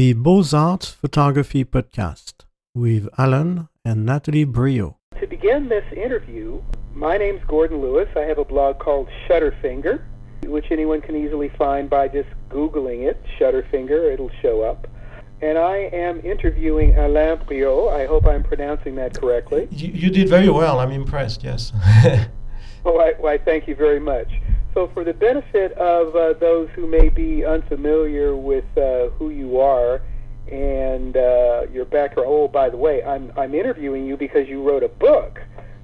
the Beaux-Arts Photography Podcast with Alain and Natalie Briot. To begin this interview, my name's Gordon Lewis. I have a blog called Shutterfinger, which anyone can easily find by just Googling it, Shutterfinger, it'll show up. And I am interviewing Alain Briot. I hope I'm pronouncing that correctly. You, you did very well. I'm impressed, yes. oh, I, well, I thank you very much. So, for the benefit of uh, those who may be unfamiliar with uh, who you are and uh, your background, oh, by the way, I'm I'm interviewing you because you wrote a book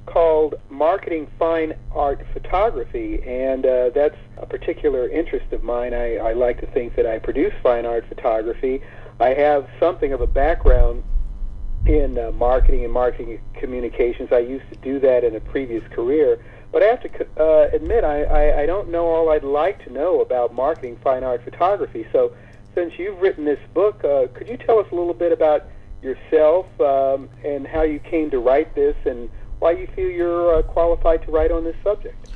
called Marketing Fine Art Photography, and uh, that's a particular interest of mine. I, I like to think that I produce fine art photography. I have something of a background in uh, marketing and marketing communications. I used to do that in a previous career but I have to uh, admit, I, I, I don't know all I'd like to know about marketing fine art photography. So, since you've written this book, uh, could you tell us a little bit about yourself um, and how you came to write this and why you feel you're uh, qualified to write on this subject?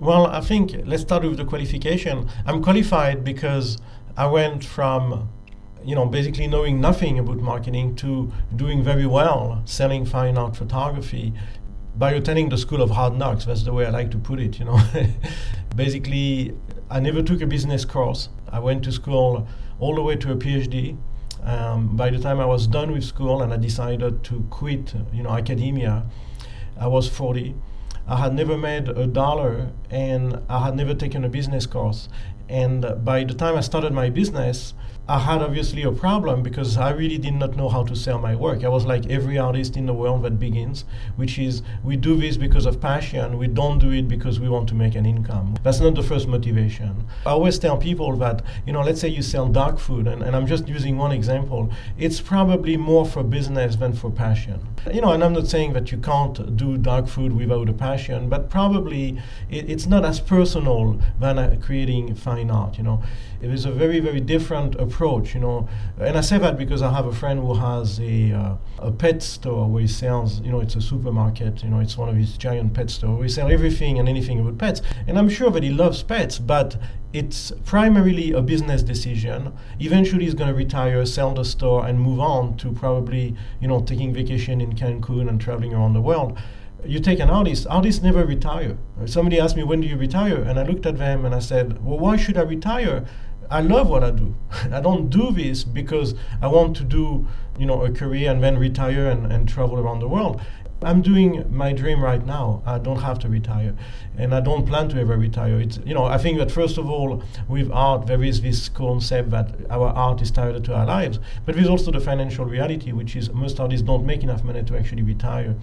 Well, I think let's start with the qualification. I'm qualified because I went from you know, basically knowing nothing about marketing to doing very well selling fine art photography by attending the school of hard knocks. That's the way I like to put it. You know, basically, I never took a business course. I went to school all the way to a PhD. Um, by the time I was done with school and I decided to quit, you know, academia, I was 40. I had never made a dollar and I had never taken a business course. And by the time I started my business, I had obviously a problem because I really did not know how to sell my work. I was like every artist in the world that begins, which is we do this because of passion, we don't do it because we want to make an income. That's not the first motivation. I always tell people that, you know, let's say you sell dog food, and, and I'm just using one example, it's probably more for business than for passion. You know, and I'm not saying that you can't do dog food without a passion, but probably it, it's not as personal than uh, creating fine art, you know. It is a very, very different approach you know. And I say that because I have a friend who has a uh, a pet store where he sells, you know, it's a supermarket, you know, it's one of his giant pet stores. We sell everything and anything about pets. And I'm sure that he loves pets, but it's primarily a business decision. Eventually, he's going to retire, sell the store, and move on to probably, you know, taking vacation in Cancun and traveling around the world you take an artist, artists never retire. Somebody asked me, when do you retire? And I looked at them and I said, well, why should I retire? I love what I do. I don't do this because I want to do, you know, a career and then retire and, and travel around the world. I'm doing my dream right now. I don't have to retire, and I don't plan to ever retire. It's you know I think that first of all with art there is this concept that our art is tied to our lives, but there's also the financial reality, which is most artists don't make enough money to actually retire.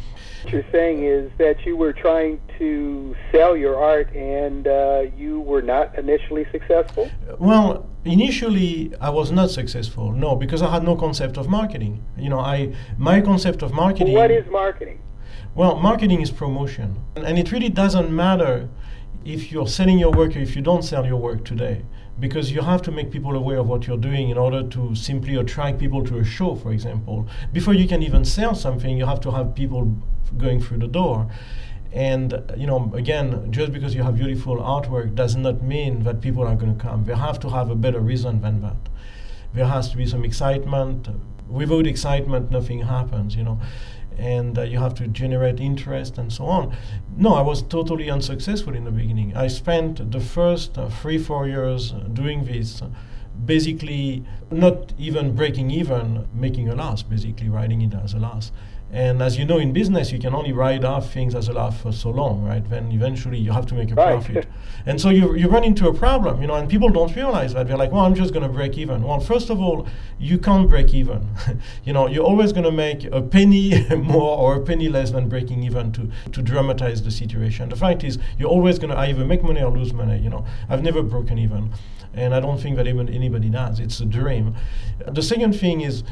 What you're saying is that you were trying to sell your art and uh, you were not initially successful. Well, initially I was not successful. No, because I had no concept of marketing. You know, I my concept of marketing. What is marketing? Well, marketing is promotion. And it really doesn't matter if you're selling your work or if you don't sell your work today because you have to make people aware of what you're doing in order to simply attract people to a show for example. Before you can even sell something you have to have people going through the door. And you know again just because you have beautiful artwork does not mean that people are going to come. They have to have a better reason than that. There has to be some excitement. Without excitement nothing happens you know and uh, you have to generate interest and so on. No, I was totally unsuccessful in the beginning. I spent the first uh, three, four years uh, doing this. Uh, basically, not even breaking even, making a loss, basically writing it as a loss. And as you know, in business, you can only write off things as a loss for so long, right? Then eventually you have to make a right. profit. and so you, you run into a problem, you know, and people don't realize that. They're like, well, I'm just going to break even. Well, first of all, you can't break even. you know, you're always going to make a penny more or a penny less than breaking even to, to dramatize the situation. The fact is, you're always going to either make money or lose money, you know. I've never broken even and I don't think that even anybody does. It's a dream. The second thing is,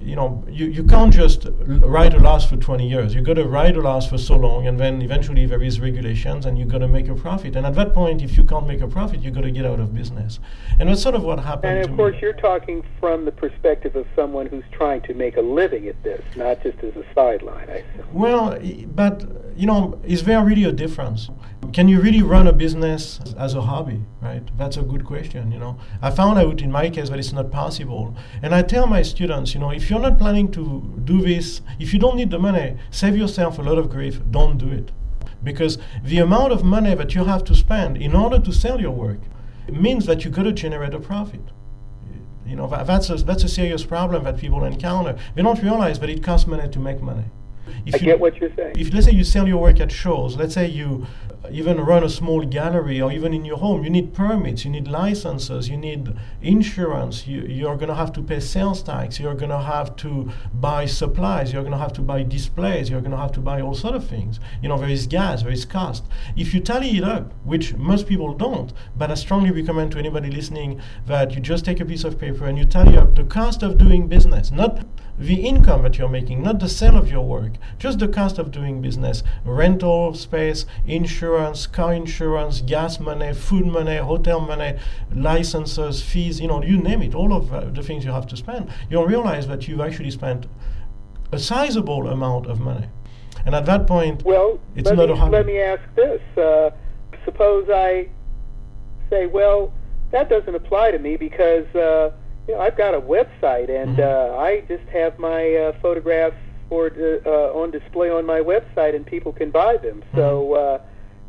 you know, you, you can't just write a loss for 20 years. You've got to write a loss for so long, and then eventually there is regulations, and you've got to make a profit. And at that point, if you can't make a profit, you've got to get out of business. And that's sort of what happened. And of course, me. you're talking from the perspective of someone who's trying to make a living at this, not just as a sideline. I Well, but you know, is there really a difference? Can you really run a business as a hobby, right? That's a good question, you know. I found out in my case that it's not possible. And I tell my students, you know, if you're not planning to do this, if you don't need the money, save yourself a lot of grief, don't do it. Because the amount of money that you have to spend in order to sell your work means that you got to generate a profit. You know, that, that's, a, that's a serious problem that people encounter. They don't realize that it costs money to make money. If I you, get what you're saying. If let's say you sell your work at shows, let's say you even run a small gallery or even in your home, you need permits, you need licenses, you need insurance, you, you're going to have to pay sales tax, you're going to have to buy supplies, you're going to have to buy displays, you're going to have to buy all sort of things. You know, there is gas, there is cost. If you tally it up, which most people don't, but I strongly recommend to anybody listening that you just take a piece of paper and you tally up the cost of doing business, not the income that you're making, not the sale of your work, just the cost of doing business, rental space, insurance, car insurance, gas money, food money, hotel money, licenses, fees, you know, you name it, all of uh, the things you have to spend, you'll realize that you've actually spent a sizable amount of money. And at that point, well, it's let not me, a hobby. Let me ask this. Uh, suppose I say, well, that doesn't apply to me because uh, you know, I've got a website, and mm-hmm. uh, I just have my uh, photographs for uh, on display on my website, and people can buy them. Mm-hmm. So, uh,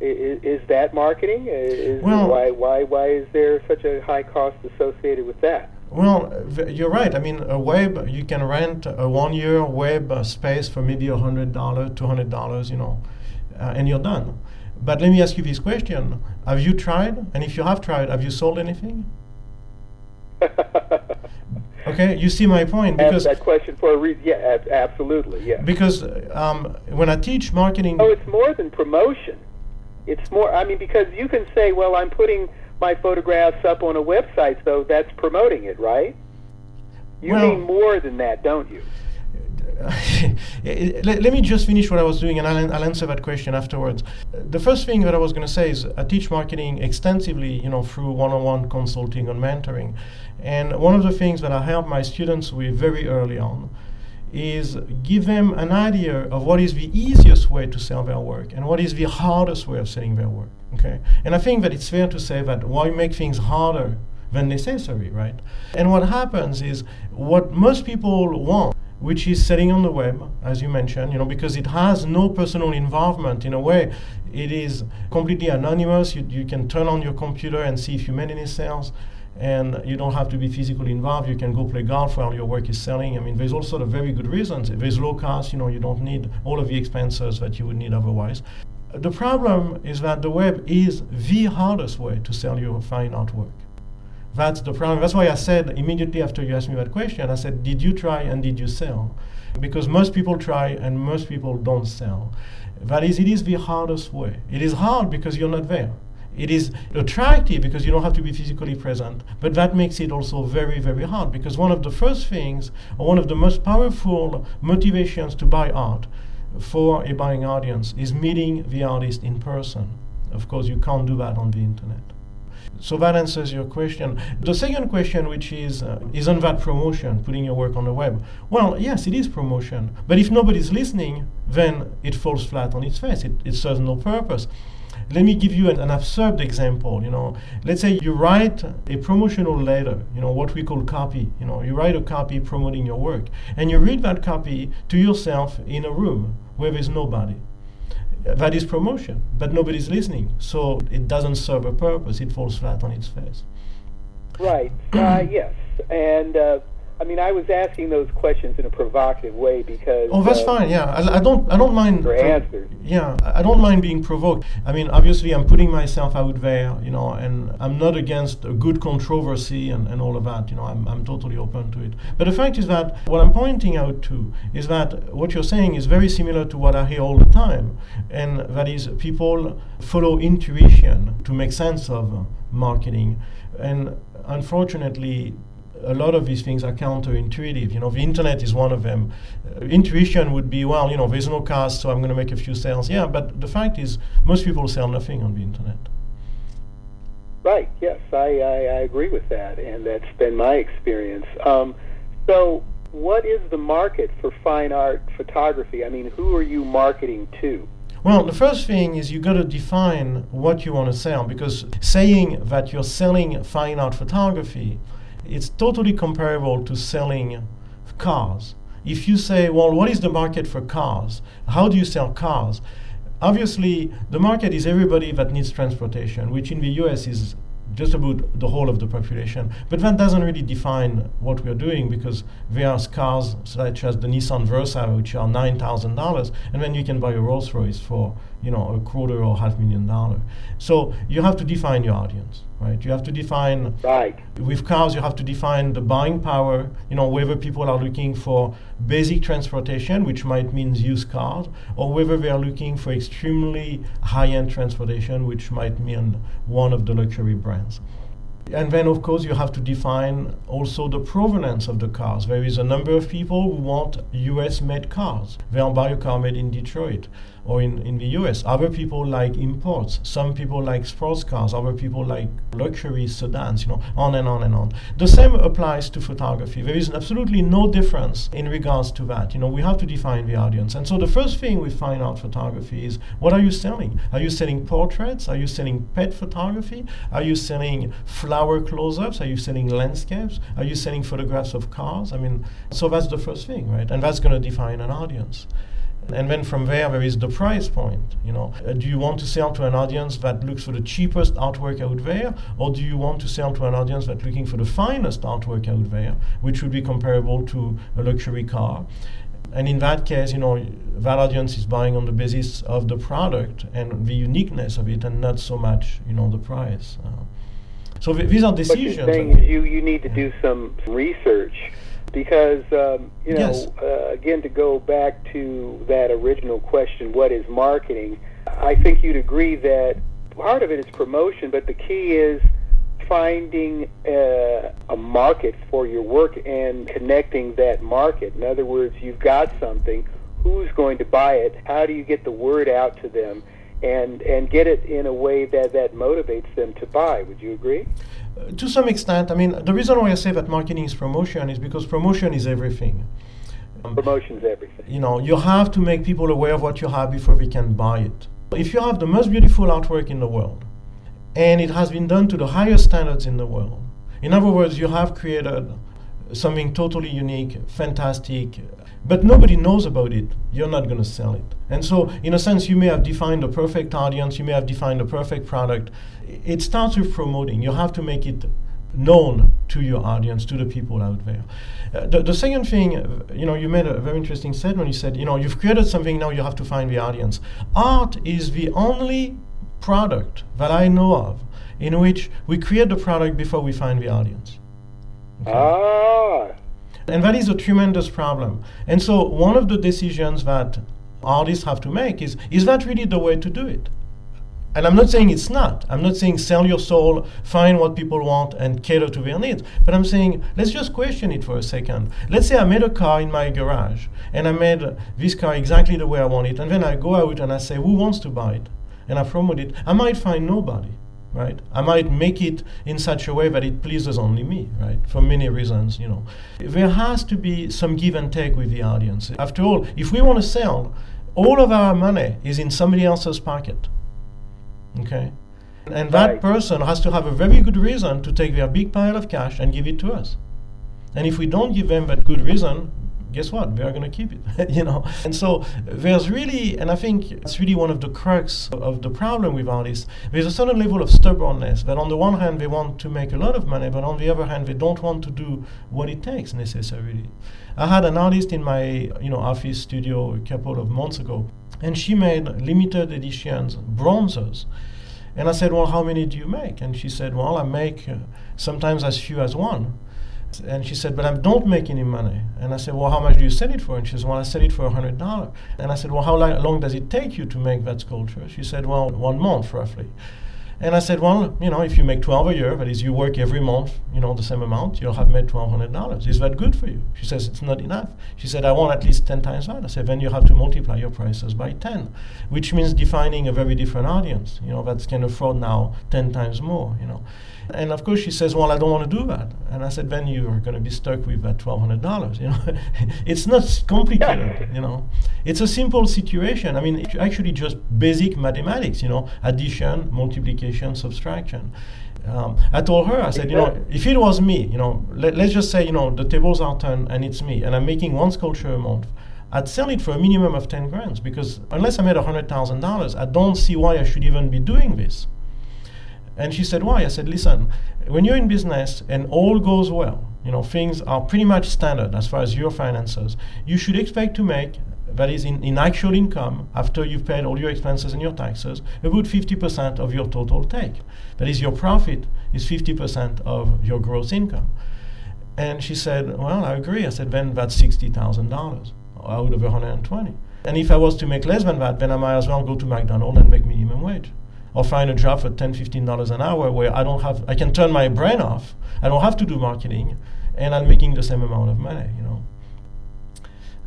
is, is that marketing? Is, well, why why why is there such a high cost associated with that? Well, you're right. I mean, a web you can rent a one-year web uh, space for maybe a hundred dollar, two hundred dollars, you know, uh, and you're done. But let me ask you this question: Have you tried? And if you have tried, have you sold anything? okay, you see my point because that question for a reason. Yeah, absolutely. Yeah. Because um, when I teach marketing, oh, it's more than promotion. It's more. I mean, because you can say, "Well, I'm putting my photographs up on a website, so that's promoting it, right?" You well, mean more than that, don't you? let, let, me just finish what I was doing and I'll, I'll, answer that question afterwards. The first thing that I was going to say is I teach marketing extensively, you know, through one-on-one consulting and mentoring. And one of the things that I help my students with very early on is give them an idea of what is the easiest way to sell their work and what is the hardest way of selling their work. Okay? And I think that it's fair to say that why make things harder than necessary, right? And what happens is what most people want which is selling on the web, as you mentioned, you know, because it has no personal involvement in a way. It is completely anonymous. You, you can turn on your computer and see if you made any sales, and you don't have to be physically involved. You can go play golf while your work is selling. I mean, there's all sort of very good reasons. If There's low cost, you know, you don't need all of the expenses that you would need otherwise. The problem is that the web is the hardest way to sell your fine artwork. That's the problem. That's why I said immediately after you asked me that question, I said, Did you try and did you sell? Because most people try and most people don't sell. That is, it is the hardest way. It is hard because you're not there. It is attractive because you don't have to be physically present, but that makes it also very, very hard because one of the first things, or one of the most powerful motivations to buy art for a buying audience is meeting the artist in person. Of course, you can't do that on the internet. So that answers your question. The second question, which is, uh, isn't that promotion, putting your work on the web? Well, yes, it is promotion. But if nobody's listening, then it falls flat on its face. It, it serves no purpose. Let me give you an, an, absurd example. You know, let's say you write a promotional letter. You know what we call copy. You know, you write a copy promoting your work, and you read that copy to yourself in a room where there's nobody that is promotion, but nobody's listening. So it doesn't serve a purpose. It falls flat on its face. Right. Uh, yes. And uh, I mean, I was asking those questions in a provocative way because. Oh, that's fine. Yeah, I, I, don't. I don't mind. Your answers. Yeah, I don't mind being provoked. I mean, obviously, I'm putting myself out there, you know, and I'm not against a good controversy and, and all of that. You know, I'm I'm totally open to it. But the fact is that what I'm pointing out to is that what you're saying is very similar to what I hear all the time, and that is people follow intuition to make sense of marketing, and unfortunately a lot of these things are counterintuitive. You know, the internet is one of them. Uh, intuition would be, well, you know, there's no cost, so I'm going to make a few sales. Yeah, but the fact is, most people sell nothing on the internet. Right. Yes, I, I, I agree with that, and that's been my experience. Um, so, what is the market for fine art photography? I mean, who are you marketing to? Well, the first thing is you've got to define what you want to sell because saying that you're selling fine art photography, it's totally comparable to selling cars. If you say, well, what is the market for cars? How do you sell cars? Obviously, the market is everybody that needs transportation, which in the US is just about the whole of the population. But that doesn't really define what we're doing because there are cars such as the Nissan Versa, which are nine thousand dollars, and then you can buy a Rolls Royce for you know a quarter or half million dollar. So you have to define your audience, right? You have to define right with cars. You have to define the buying power. You know whether people are looking for basic transportation, which might mean used cars, or whether they are looking for extremely high-end transportation, which might mean one of the luxury brands. And then, of course, you have to define also the provenance of the cars. There is a number of people who want US made cars. They'll buy a car made in Detroit or in, in the US. Other people like imports. Some people like sports cars. Other people like luxury sedans, you know, on and on and on. The same applies to photography. There is absolutely no difference in regards to that. You know, we have to define the audience. And so the first thing we find out photography is what are you selling? Are you selling portraits? Are you selling pet photography? Are you selling flower close-ups? Are you selling landscapes? Are you selling photographs of cars? I mean, so that's the first thing, right? And that's going to define an audience. And then from there, there is the price point. You know, uh, do you want to sell to an audience that looks for the cheapest artwork out there, or do you want to sell to an audience that's looking for the finest artwork out there, which would be comparable to a luxury car? And in that case, you know, that audience is buying on the basis of the product and the uniqueness of it, and not so much, you know, the price. Uh, so th- these are decisions. What you're saying you, you need to do some research because um, you know Yes. uh, again to go back to that original question what is marketing? I think you'd agree that part of it is promotion but the key is finding uh, a market for your work and connecting that market. In other words you've got something who's going to buy it? How do you get the word out to them? And and get it in a way that that motivates them to buy. Would you agree to some extent, I mean, the reason why I say that marketing is promotion is because promotion is everything. Um, is everything you know, you have to make people aware of what you have before they can buy it. If you have the most beautiful artwork in the world, and it has been done to the highest standards in the world, in other words, you have created something totally unique, fantastic, but nobody knows about it, you're not going to sell it. And so, in a sense, you may have defined a perfect audience, you may have defined a perfect product. It starts with promoting. You have to make it known to your audience, to the people out there. Uh, the, the second thing, uh, you know, you made a very interesting statement. You said, you know, you've created something, now you have to find the audience. Art is the only product that I know of in which we create the product before we find the audience. ah And that is a tremendous problem. And so, one of the decisions that artists have to make is is that really the way to do it? And I'm not saying it's not. I'm not saying sell your soul, find what people want, and cater to their needs. But I'm saying let's just question it for a second. Let's say I made a car in my garage, and I made this car exactly the way I want it, and then I go out and I say, who wants to buy it? And I promote it. I might find nobody, right? I might make it in such a way that it pleases only me, right? For many reasons, you know. There has to be some give and take with the audience. After all, if we want to sell, all of our money is in somebody else's pocket. Okay? And that Right. person has to have a very good reason to take their big pile of cash and give it to us. And if we don't give them that good reason, guess what? They are going to keep it, you know. And so there's really, and I think it's really one of the crux of, of the problem with artists. There's a certain level of stubbornness that on the one hand they want to make a lot of money, but on the other hand they don't want to do what it takes necessarily. I had an artist in my, you know, office studio a couple of months ago, and she made limited editions bronzes. And I said, Well, how many do you make? And she said, Well, I make uh, sometimes as few as one. And she said, But I don't make any money. And I said, Well, how much do you sell it for? And she said, Well, I sell it for a $100. And I said, Well, how li- long does it take you to make that sculpture? She said, Well, one month roughly. And I said, well, you know, if you make 12 a year, that is, you work every month, you know, the same amount, you'll have made $1,200. Is that good for you? She says, it's not enough. She said, I want at least 10 times that. I said, then you have to multiply your prices by 10, which means defining a very different audience, you know, that can afford now 10 times more, you know. And of course, she says, "Well, I don't want to do that." And I said, "Then you are going to be stuck with that twelve hundred dollars." You know, it's not complicated. You know, it's a simple situation. I mean, it's actually just basic mathematics. You know, addition, multiplication, subtraction. Um, I told her, I said, you know, if it was me, you know, let, us just say, you know, the tables are turned and it's me, and I'm making one sculpture a month. I'd sell it for a minimum of 10 grand because unless I made $100,000, I don't see why I should even be doing this. And she said, Why? I said, Listen, when you're in business and all goes well, you know, things are pretty much standard as far as your finances, you should expect to make, that is in, in actual income, after you've paid all your expenses and your taxes, about 50% of your total take. That is, your profit is 50% of your gross income. And she said, Well, I agree. I said, Then that's $60,000 out of 120. And if I was to make less than that, then I might as well go to McDonald's and make minimum wage or find a job for 10 15 dollars an hour where i don't have i can turn my brain off i don't have to do marketing and i'm making the same amount of money you know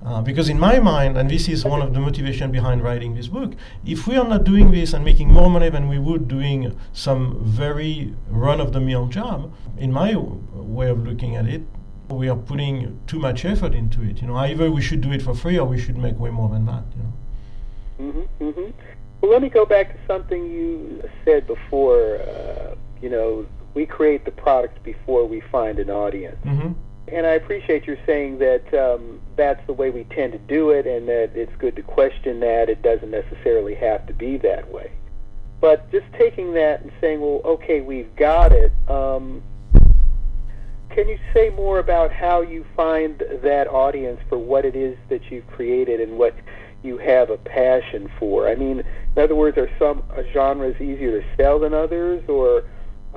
uh, because in my mind, and this is one of the motivation behind writing this book, if we are not doing this and making more money than we would doing some very run-of-the-mill job, in my w- way of looking at it, we are putting too much effort into it. You know, either we should do it for free or we should make way more than that. You know. Mm-hmm, mm-hmm. Well, let me go back to something you said before. Uh, you know, we create the product before we find an audience. Mm-hmm. And I appreciate you saying that um, that's the way we tend to do it, and that it's good to question that. It doesn't necessarily have to be that way. But just taking that and saying, well, okay, we've got it. Um, can you say more about how you find that audience for what it is that you've created and what you have a passion for? I mean, in other words, are some genres easier to sell than others, or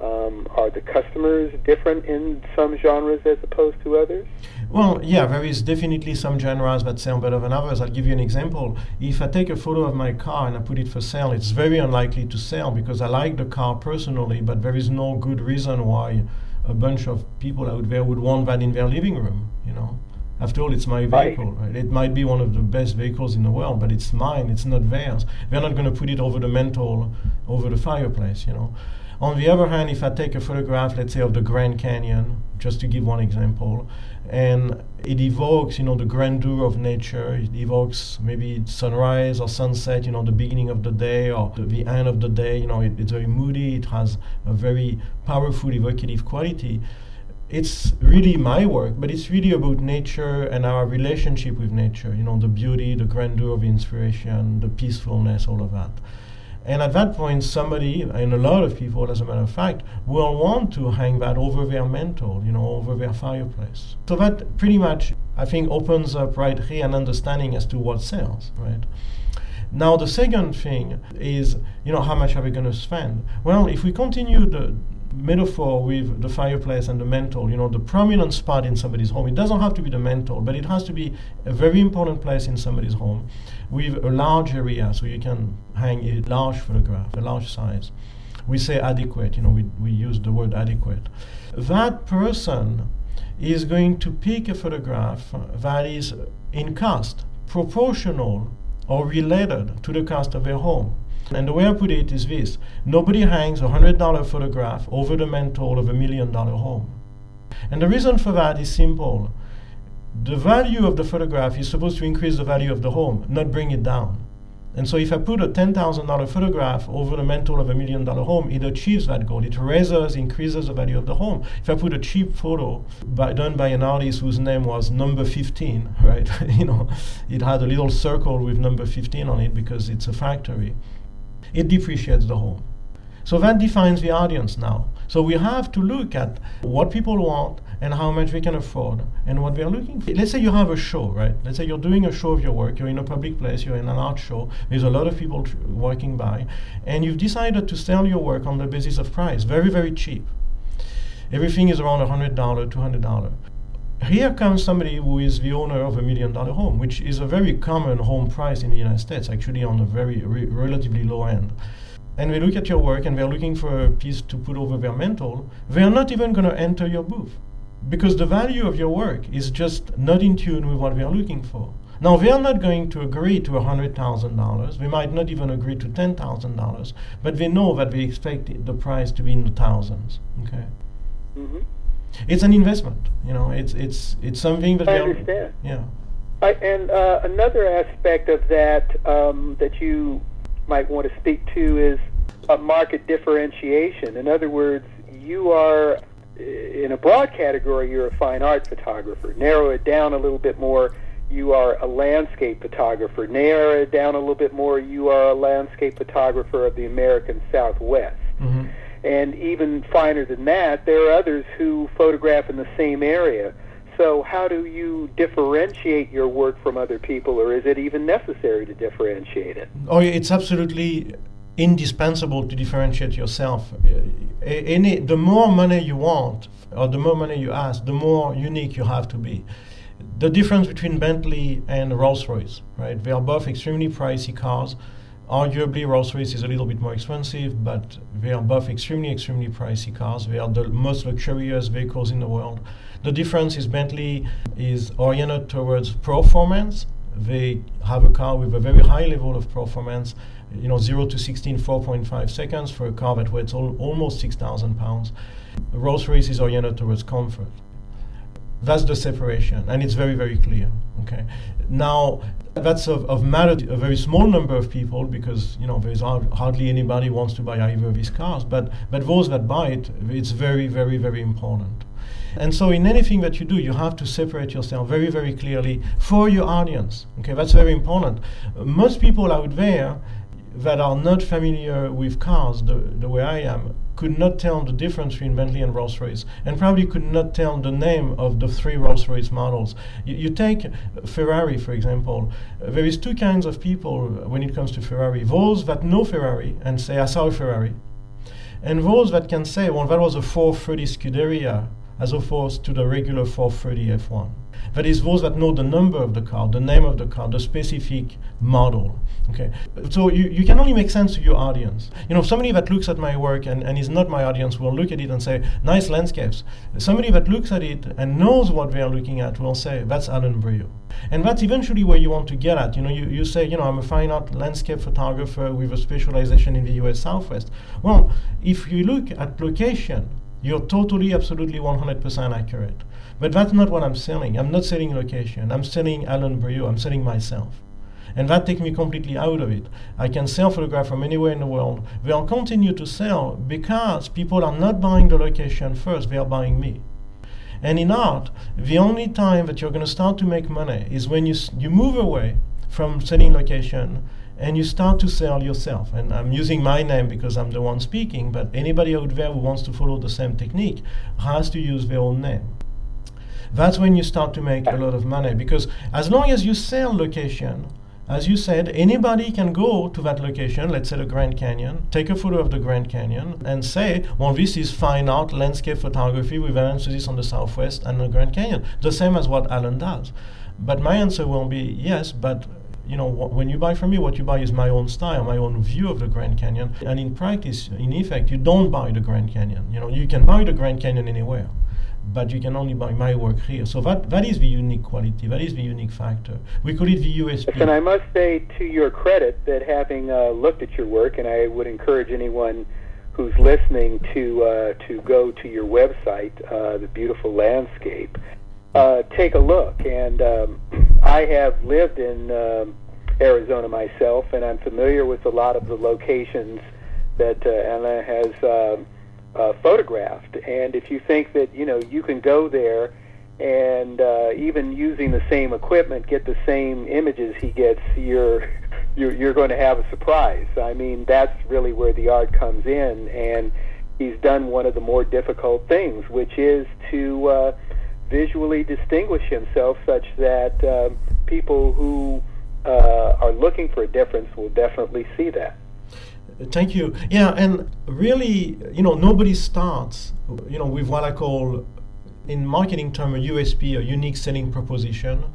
um, are the customers different in some genres as opposed to others? Well, yeah, there is definitely some genres that sell better than others. I'll give you an example. If I take a photo of my car and I put it for sale, it's very unlikely to sell because I like the car personally, but there is no good reason why a bunch of people out there would want that in their living room, you know. After all, it's my vehicle, right. right? It might be one of the best vehicles in the world, but it's mine. It's not theirs. They're not going to put it over the mantle, over the fireplace, you know. On the other hand, if I take a photograph, let's say of the Grand Canyon, just to give one example, and it evokes, you know, the grandeur of nature. It evokes maybe sunrise or sunset, you know, the beginning of the day or the, the end of the day. You know, it, it's very moody. It has a very powerful evocative quality it's really my work, but it's really about nature and our relationship with nature. You know, the beauty, the grandeur of inspiration, the peacefulness, all of that. And at that point, somebody, and a lot of people, as a matter of fact, will want to hang that over their mantle, you know, over their fireplace. So that pretty much, I think, opens up right here an understanding as to what sells, right? Now, the second thing is, you know, how much are we going to spend? Well, if we continue the metaphor with the fireplace and the mantle, you know, the prominent spot in somebody's home. It doesn't have to be the mantle, but it has to be a very important place in somebody's home with a large area so you can hang a large photograph, a large size. We say adequate, you know, we, we use the word adequate. That person is going to pick a photograph that is in cost, proportional or related to the cost of their home. And the way I put it is this nobody hangs a $100 photograph over the mantle of a million dollar home. And the reason for that is simple. The value of the photograph is supposed to increase the value of the home, not bring it down. And so if I put a $10,000 photograph over the mantle of a million dollar home, it achieves that goal. It raises, increases the value of the home. If I put a cheap photo by, done by an artist whose name was number 15, right? you know, it had a little circle with number 15 on it because it's a factory it depreciates the home. So that defines the audience now. So we have to look at what people want and how much we can afford and what we are looking for. Let's say you have a show, right? Let's say you're doing a show of your work, you're in a public place, you're in an art show, there's a lot of people tr- walking by, and you've decided to sell your work on the basis of price, very, very cheap. Everything is around $100, $200 here comes somebody who is the owner of a million dollar home, which is a very common home price in the United States, actually on a very re- relatively low end. and they look at your work and they're looking for a piece to put over their mantle, they are not even going to enter your booth because the value of your work is just not in tune with what they are looking for. Now, they are not going to agree to $100,000. They might not even agree to $10,000, but they know that they expect the price to be in the thousands. Okay. Mm-hmm. It's an investment. You know, it's it's it's something that I understand. Yeah. I, and uh, another aspect of that um, that you might want to speak to is a market differentiation. In other words, you are in a broad category, you're a fine art photographer. Narrow it down a little bit more, you are a landscape photographer. Narrow it down a little bit more, you are a landscape photographer of the American Southwest. Mm-hmm. And even finer than that, there are others who photograph in the same area. So, how do you differentiate your work from other people, or is it even necessary to differentiate it? Oh, it's absolutely indispensable to differentiate yourself. Any, the more money you want, or the more money you ask, the more unique you have to be. The difference between Bentley and Rolls Royce, right? They are both extremely pricey cars. Arguably, Rolls Royce is a little bit more expensive, but they are both extremely, extremely pricey cars. They are the most luxurious vehicles in the world. The difference is Bentley is oriented towards performance. They have a car with a very high level of performance you know, 0 to 16, 4.5 seconds for a car that weighs al- almost 6,000 pounds. Rolls Royce is oriented towards comfort. That's the separation, and it's very, very clear. Okay. Now, that's of, of matter a very small number of people because you know there's hardly anybody wants to buy either of these cars. But but those that buy it, it's very, very, very important. And so, in anything that you do, you have to separate yourself very, very clearly for your audience. Okay, that's very important. Most people out there that are not familiar with cars the, the way I am could not tell the difference between Bentley and Rolls Royce, and probably could not tell the name of the three Rolls Royce models. You, you take Ferrari, for example. Uh, there is two kinds of people when it comes to Ferrari: those that know Ferrari and say, "I saw a Ferrari," and those that can say, "Well, that was a 430 Scuderia," as opposed to the regular 430 F1. That is those that know the number of the car, the name of the car, the specific model. Okay, so you, you can only make sense to your audience. You know, somebody that looks at my work and, and is not my audience will look at it and say, nice landscapes. Somebody that looks at it and knows what they are looking at will say, that's Alain Briot. And that's eventually where you want to get at. You know, you, you say, you know, I'm a fine art landscape photographer with a specialization in the US Southwest. Well, if you look at location, you're totally, absolutely 100% accurate. But that's not what I'm selling. I'm not selling location. I'm selling Alain Briot. I'm selling myself. And that takes me completely out of it. I can sell photograph from anywhere in the world. They'll continue to sell because people are not buying the location first, they are buying me. And in art, the only time that you're going to start to make money is when you, you move away from selling location and you start to sell yourself. And I'm using my name because I'm the one speaking, but anybody out there who wants to follow the same technique has to use their own name that's when you start to make a lot of money because as long as you sell location as you said, anybody can go to that location, let's say the Grand Canyon, take a photo of the Grand Canyon, and say, well, this is fine art, landscape photography with an emphasis on the Southwest and the Grand Canyon, the same as what Alain does. But my answer will be yes, but you know, wh- when you buy from me, what you buy is my own style, my own view of the Grand Canyon. And in practice, in effect, you don't buy the Grand Canyon. You know, you can buy the Grand Canyon anywhere but you can only buy my work here. So that, that is the unique quality, that is the unique factor. We call it the USP. And I must say to your credit that having uh, looked at your work, and I would encourage anyone who's listening to uh, to go to your website, uh, the beautiful landscape, uh, take a look. And um, I have lived in um, Arizona myself, and I'm familiar with a lot of the locations that uh, Anna has. Um, uh, photographed. And if you think that you know you can go there and uh, even using the same equipment get the same images he gets, you're you're, you're going to have a surprise. I mean, that's really where the art comes in, and he's done one of the more difficult things, which is to uh, visually distinguish himself such that uh, people who uh, are looking for a difference will definitely see that. Thank you. Yeah, and really, you know, nobody starts, you know, with what I call, in marketing term, a USP, a unique selling proposition.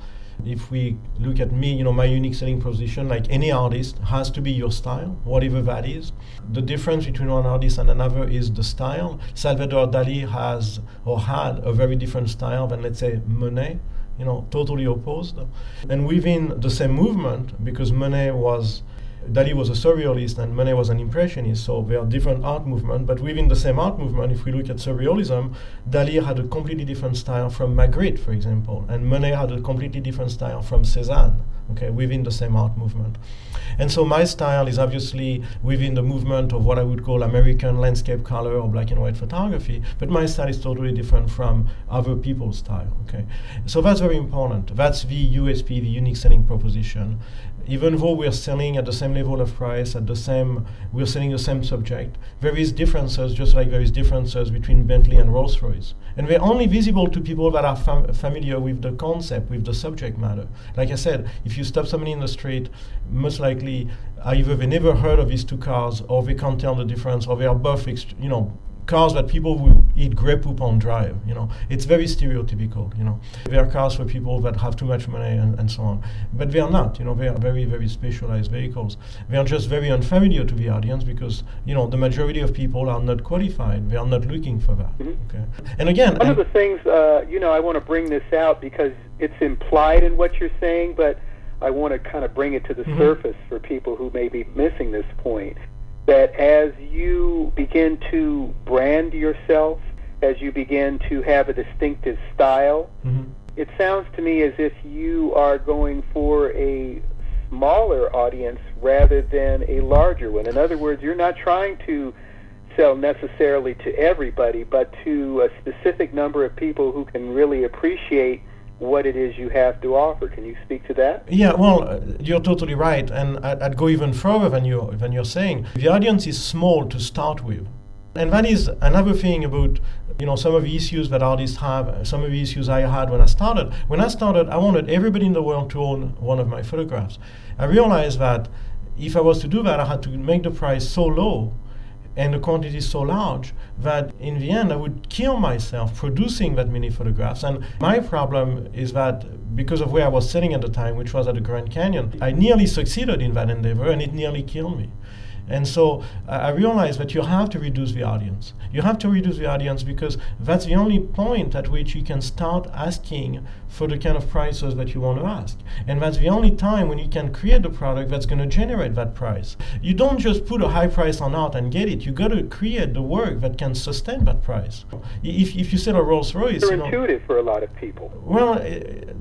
if we look at me, you know, my unique selling proposition, like any artist, has to be your style, whatever that is. The difference between one artist and another is the style. Salvador Dali has or had a very different style than, let's say, Monet you know, totally opposed. And within the same movement, because Monet was Dali was a surrealist and Monet was an impressionist, so they are different art movements. But within the same art movement, if we look at surrealism, Dali had a completely different style from Magritte, for example, and Monet had a completely different style from Cézanne. Okay, within the same art movement. And so my style is obviously within the movement of what I would call American landscape color or black and white photography, but my style is totally different from other people's style. Okay, so that's very important. That's the USP, the unique selling proposition even though we're selling at the same level of price, at the same, we're selling the same subject, there is differences, just like there is differences between Bentley and Rolls-Royce. And they're only visible to people that are fam- familiar with the concept, with the subject matter. Like I said, if you stop somebody in the street, most likely either they never heard of these two cars, or they can't tell the difference, or they are both, ext- you know, cars that people will eat Grey Poupon drive. You know, it's very stereotypical. You know, they are cars for people that have too much money and, and so on. But they are not. You know, they are very very specialized vehicles. They are just very unfamiliar to the audience because you know the majority of people are not qualified. They are not looking for that. Mm-hmm. Okay. And again, one of the things uh, you know, I want to bring this out because it's implied in what you're saying, but I want to kind of bring it to the mm-hmm. surface for people who may be missing this point that as you begin to brand yourself, as you begin to have a distinctive style, mm-hmm. it sounds to me as if you are going for a smaller audience rather than a larger one. In other words, you're not trying to sell necessarily to everybody, but to a specific number of people who can really appreciate what it is you have to offer. Can you speak to that? Yeah, well, uh, you're totally right, and I'd, go even further than you than you're saying. The audience is small to start with, and that is another thing about you know some of the issues that artists have. Some of the issues I had when I started. When I started, I wanted everybody in the world to own one of my photographs. I realized that if I was to do that, I had to make the price so low and the quantity is so large that in the end I would kill myself producing that many photographs. And my problem is that because of where I was sitting at the time, which was at the Grand Canyon, I nearly succeeded in that endeavor and it nearly killed me. And so I realized that you have to reduce the audience. You have to reduce the audience because that's the only point at which you can start asking for the kind of prices that you want to ask. And that's the only time when you can create the product that's going to generate that price. You don't just put a high price on art and get it. You got to create the work that can sustain that price. If, if you sell a Rolls Royce, it's you know, intuitive for a lot of people. Well, eh,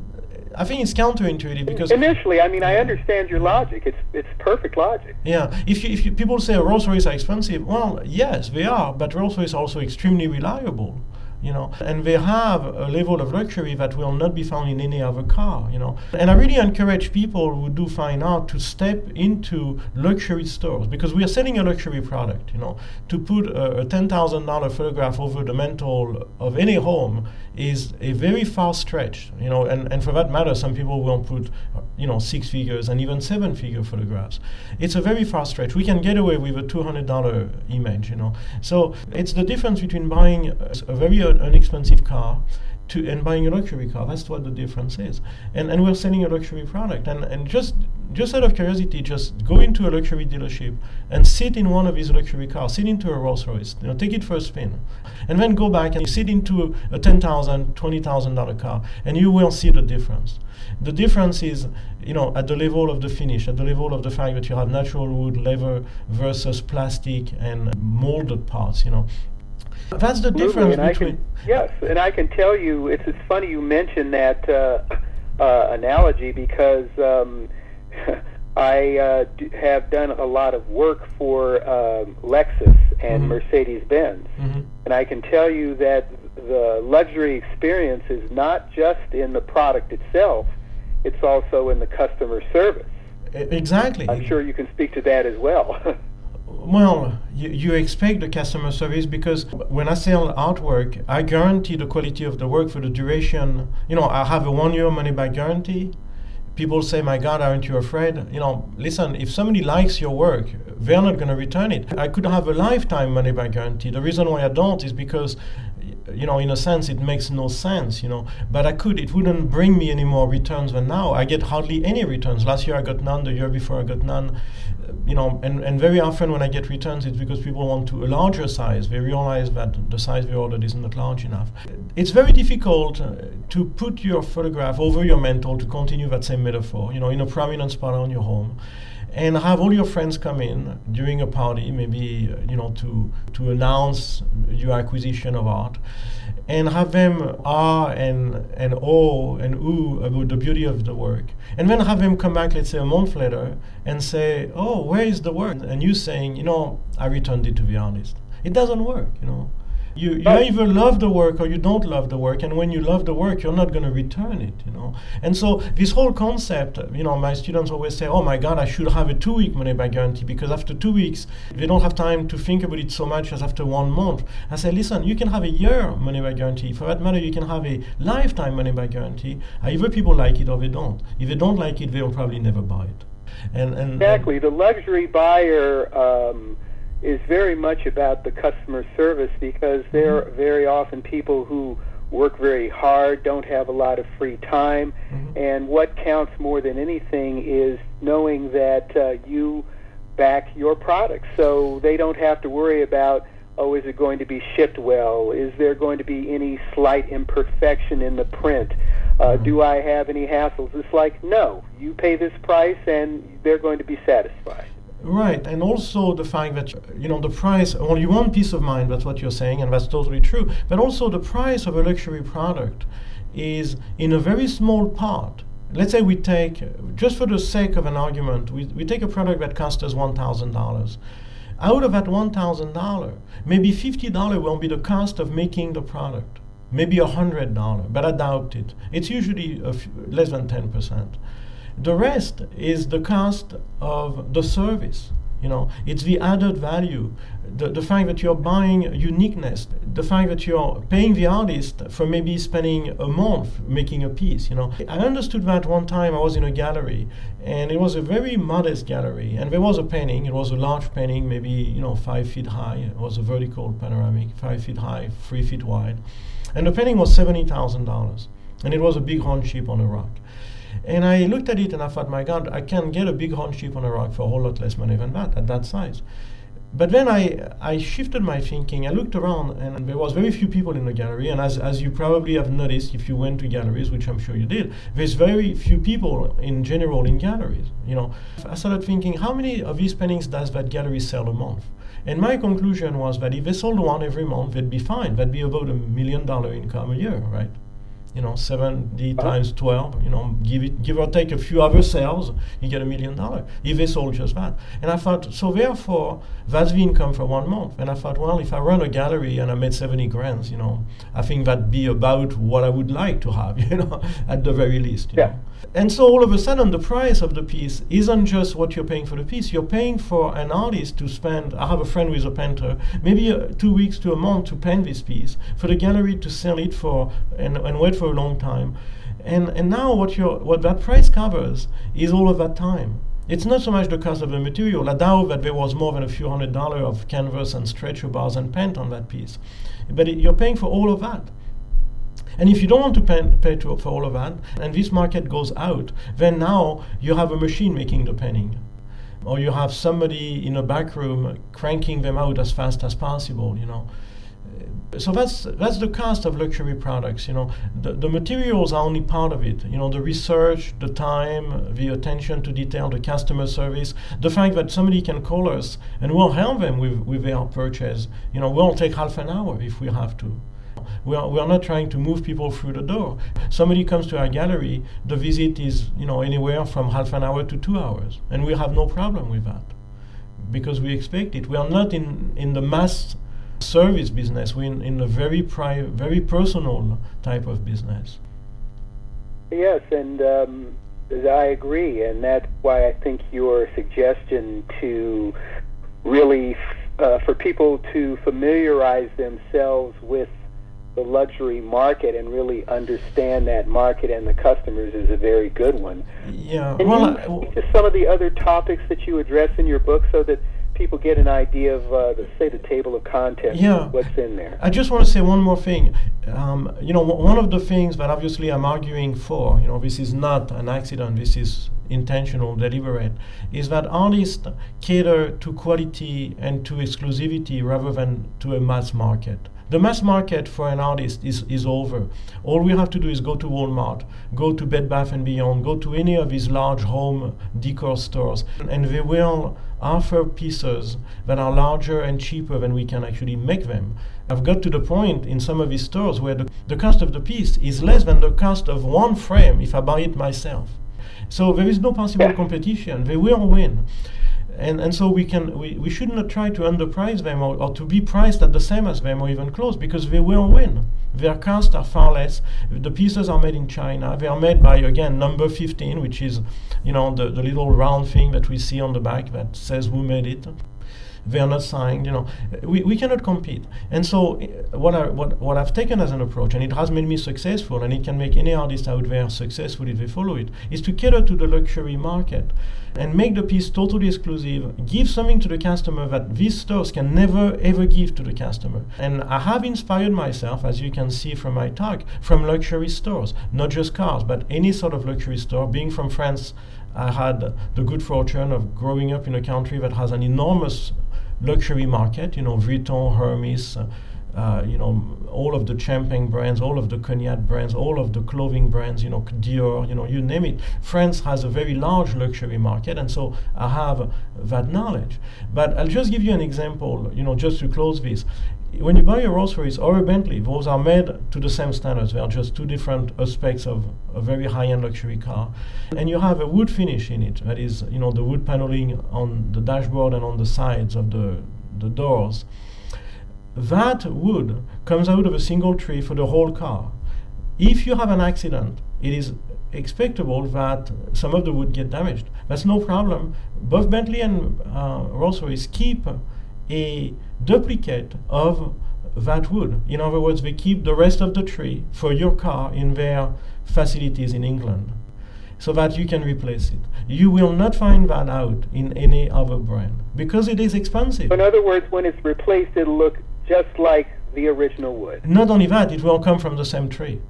I think it's counterintuitive because initially, I mean, I understand your logic. It's it's perfect logic. Yeah, if you, if you, people say Rolls Royce are expensive, well, yes, they are, but Rolls Royce are also extremely reliable you know, and they have a level of luxury that will not be found in any other car, you know. And I really encourage people who do fine art to step into luxury stores because we are selling a luxury product, you know. To put a, a $10,000 photograph over the mantle of any home is a very far stretch, you know, and, and for that matter, some people will put, you know, six figures and even seven figure photographs. It's a very far stretch. We can get away with a $200 image, you know. So it's the difference between buying a, very uh, an expensive car to and buying a luxury car. That's what the difference is. And and we're selling a luxury product. And and just just out of curiosity, just go into a luxury dealership and sit in one of these luxury cars. Sit into a Rolls Royce. You know, take it for a spin, and then go back and you sit into a, a ten thousand, twenty thousand dollar car, and you will see the difference. The difference is, you know, at the level of the finish, at the level of the fact that you have natural wood, leather versus plastic and molded parts. You know, that's the difference and between. Can, yes, and I can tell you, it's, it's funny you mentioned that uh, uh, analogy because um, I uh, d- have done a lot of work for um, Lexus and mm-hmm. Mercedes Benz, mm-hmm. and I can tell you that the luxury experience is not just in the product itself; it's also in the customer service. Exactly. I'm sure you can speak to that as well. Well, you, you expect the customer service because when I sell artwork, I guarantee the quality of the work for the duration. You know, I have a one year money back guarantee. People say, My God, aren't you afraid? You know, listen, if somebody likes your work, they're not going to return it. I could have a lifetime money back guarantee. The reason why I don't is because you know, in a sense, it makes no sense, you know. But I could, it wouldn't bring me any more returns than now. I get hardly any returns. Last year I got none. The year before I got none. You know, and, and very often when I get returns, it's because people want to a larger size. They realize that the size they ordered is not large enough. It's very difficult uh, to put your photograph over your mantle to continue that same metaphor. You know, in a prominent spot on your home and have all your friends come in during a party, maybe uh, you know to to announce your acquisition of art, and have them ah and and oh and ooh about the beauty of the work, and then have them come back, let's say a month later, and say, oh, where is the work? And you saying, you know, I returned it to the artist. It doesn't work, you know. You, you either love the work or you don't love the work, and when you love the work, you're not going to return it, you know. And so this whole concept, you know, my students always say, "Oh my God, I should have a two-week money-back guarantee because after two weeks, they don't have time to think about it so much as after one month." I say, "Listen, you can have a year money-back guarantee. For that matter, you can have a lifetime money-back guarantee. Either people like it or they don't. If they don't like it, they'll probably never buy it." And, and exactly, the luxury buyer. Um, is very much about the customer service because they're mm-hmm. very often people who work very hard, don't have a lot of free time, mm-hmm. and what counts more than anything is knowing that uh, you back your product so they don't have to worry about oh is it going to be shipped well is there going to be any slight imperfection in the print uh, mm-hmm. do i have any hassles it's like no you pay this price and they're going to be satisfied Right, and also the fact that you know the price. Well, you want peace of mind. That's what you're saying, and that's totally true. But also the price of a luxury product is in a very small part. Let's say we take, just for the sake of an argument, we, we take a product that costs us one thousand dollars. Out of that one thousand dollar, maybe fifty dollar will be the cost of making the product. Maybe a hundred dollar, but I doubt it. It's usually less than ten percent. The rest is the cost of the service. You know, it's the added value, the, the fact that you're buying uniqueness, the fact that you're paying the artist for maybe spending a month making a piece. You know, I understood that one time I was in a gallery, and it was a very modest gallery, and there was a painting. It was a large painting, maybe you know five feet high. It was a vertical panoramic, five feet high, three feet wide, and the painting was seventy thousand dollars, and it was a big horn ship on a rock. And I looked at it and I thought, my God, I can get a big horn sheep on a rock for a whole lot less money than that at that size. But then I, I shifted my thinking. I looked around, and there was very few people in the gallery. And as, as you probably have noticed, if you went to galleries, which I'm sure you did, there's very few people in general in galleries. You know, I started thinking, how many of these paintings does that gallery sell a month? And my conclusion was that if they sold one every month, they'd be fine. That'd be about a million dollar income a year, right? You know, 70 uh-huh. times 12, you know, give it, give or take a few other sales, you get a million dollars if they sold just that. And I thought, so therefore, that's the income for one month. And I thought, well, if I run a gallery and I made 70 grand, you know, I think that'd be about what I would like to have, you know, at the very least. yeah. Know? And so all of a sudden, the price of the piece isn't just what you're paying for the piece. You're paying for an artist to spend. I have a friend who is a painter, maybe two weeks to a month to paint this piece, for the gallery to sell it for and, and wait for a long time. And, and now what, you what that price covers is all of that time. It's not so much the cost of the material. I doubt that there was more than a few hundred dollars of canvas and stretcher bars and paint on that piece. But it, you're paying for all of that. And if you don't want to pay, pay to, for all of that, and this market goes out, then now you have a machine making the penning. Or you have somebody in a back room cranking them out as fast as possible, you know. So that's that's the cost of luxury products. You know, the, the materials are only part of it. You know, the research, the time, the attention to detail, the customer service, the fact that somebody can call us and we'll help them with, with their purchase. You know, we'll take half an hour if we have to. We are, we are not trying to move people through the door. Somebody comes to our gallery, the visit is you know anywhere from half an hour to two hours, and we have no problem with that because we expect it. We are not in, in the mass service business. We're in, in a very pri- very personal type of business. Yes, and um, I agree, and that's why I think your suggestion to really uh, for people to familiarize themselves with the luxury market and really understand that market and the customers is a very good one. Yeah. Can well, you speak to some of the other topics that you address in your book so that people get an idea of, uh, the, say, the table of contents, Yeah. what's in there. I just want to say one more thing. Um, you know, w- one of the things that obviously I'm arguing for, you know, this is not an accident, this is intentional, deliberate, is that artists cater to quality and to exclusivity rather than to a mass market. The mass market for an artist is, is over. All we have to do is go to Walmart, go to Bed Bath and Beyond, go to any of these large home decor stores, and they will offer pieces that are larger and cheaper than we can actually make them. I've got to the point in some of these stores where the, the cost of the piece is less than the cost of one frame if I buy it myself. So there is no possible competition. They will win. And, and so we can we, we should not try to underprice them or, or to be priced at the same as them or even close because they will win. Their costs are far less. The pieces are made in China. They are made by again number 15, which is you know the, the little round thing that we see on the back that says who made it they are not signed. You know, we, we cannot compete. And so, uh, what I what what I've taken as an approach, and it has made me successful, and it can make any artist out there successful if they follow it, is to cater to the luxury market, and make the piece totally exclusive. Give something to the customer that these stores can never ever give to the customer. And I have inspired myself, as you can see from my talk, from luxury stores, not just cars, but any sort of luxury store. Being from France. I had the good fortune of growing up in a country that has an enormous luxury market, you know, Vuitton, Hermes, uh, uh, you know, all of the champagne brands, all of the cognac brands, all of the clothing brands, you know, Dior, you know, you name it. France has a very large luxury market, and so I have that knowledge. But I'll just give you an example, you know, just to close this. When you buy a Rolls Royce or a Bentley, those are made to the same standards. They are just two different aspects of a very high-end luxury car, and you have a wood finish in it. That is, you know, the wood paneling on the dashboard and on the sides of the the doors. That wood comes out of a single tree for the whole car. If you have an accident, it is expectable that some of the wood get damaged. That's no problem. Both Bentley and uh, Rolls-Royce keep a duplicate of that wood. In other words, they keep the rest of the tree for your car in their facilities in England so that you can replace it. You will not find that out in any other brand because it is expensive. In other words, when it's replaced, it'll look just like the original wood. Not only that, it will come from the same tree.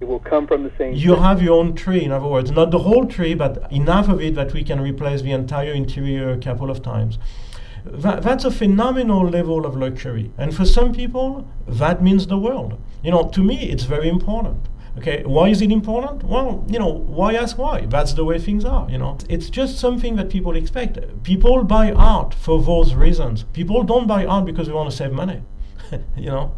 It will come from the same. You tree. have your own tree, in other words, not the whole tree, but enough of it that we can replace the entire interior a couple of times. That, that's a phenomenal level of luxury. And for some people, that means the world. You know, to me, it's very important. Okay, why is it important? Well, you know, why ask why? That's the way things are, you know. It's just something that people expect. People buy art for those reasons. People don't buy art because they want to save money. you know.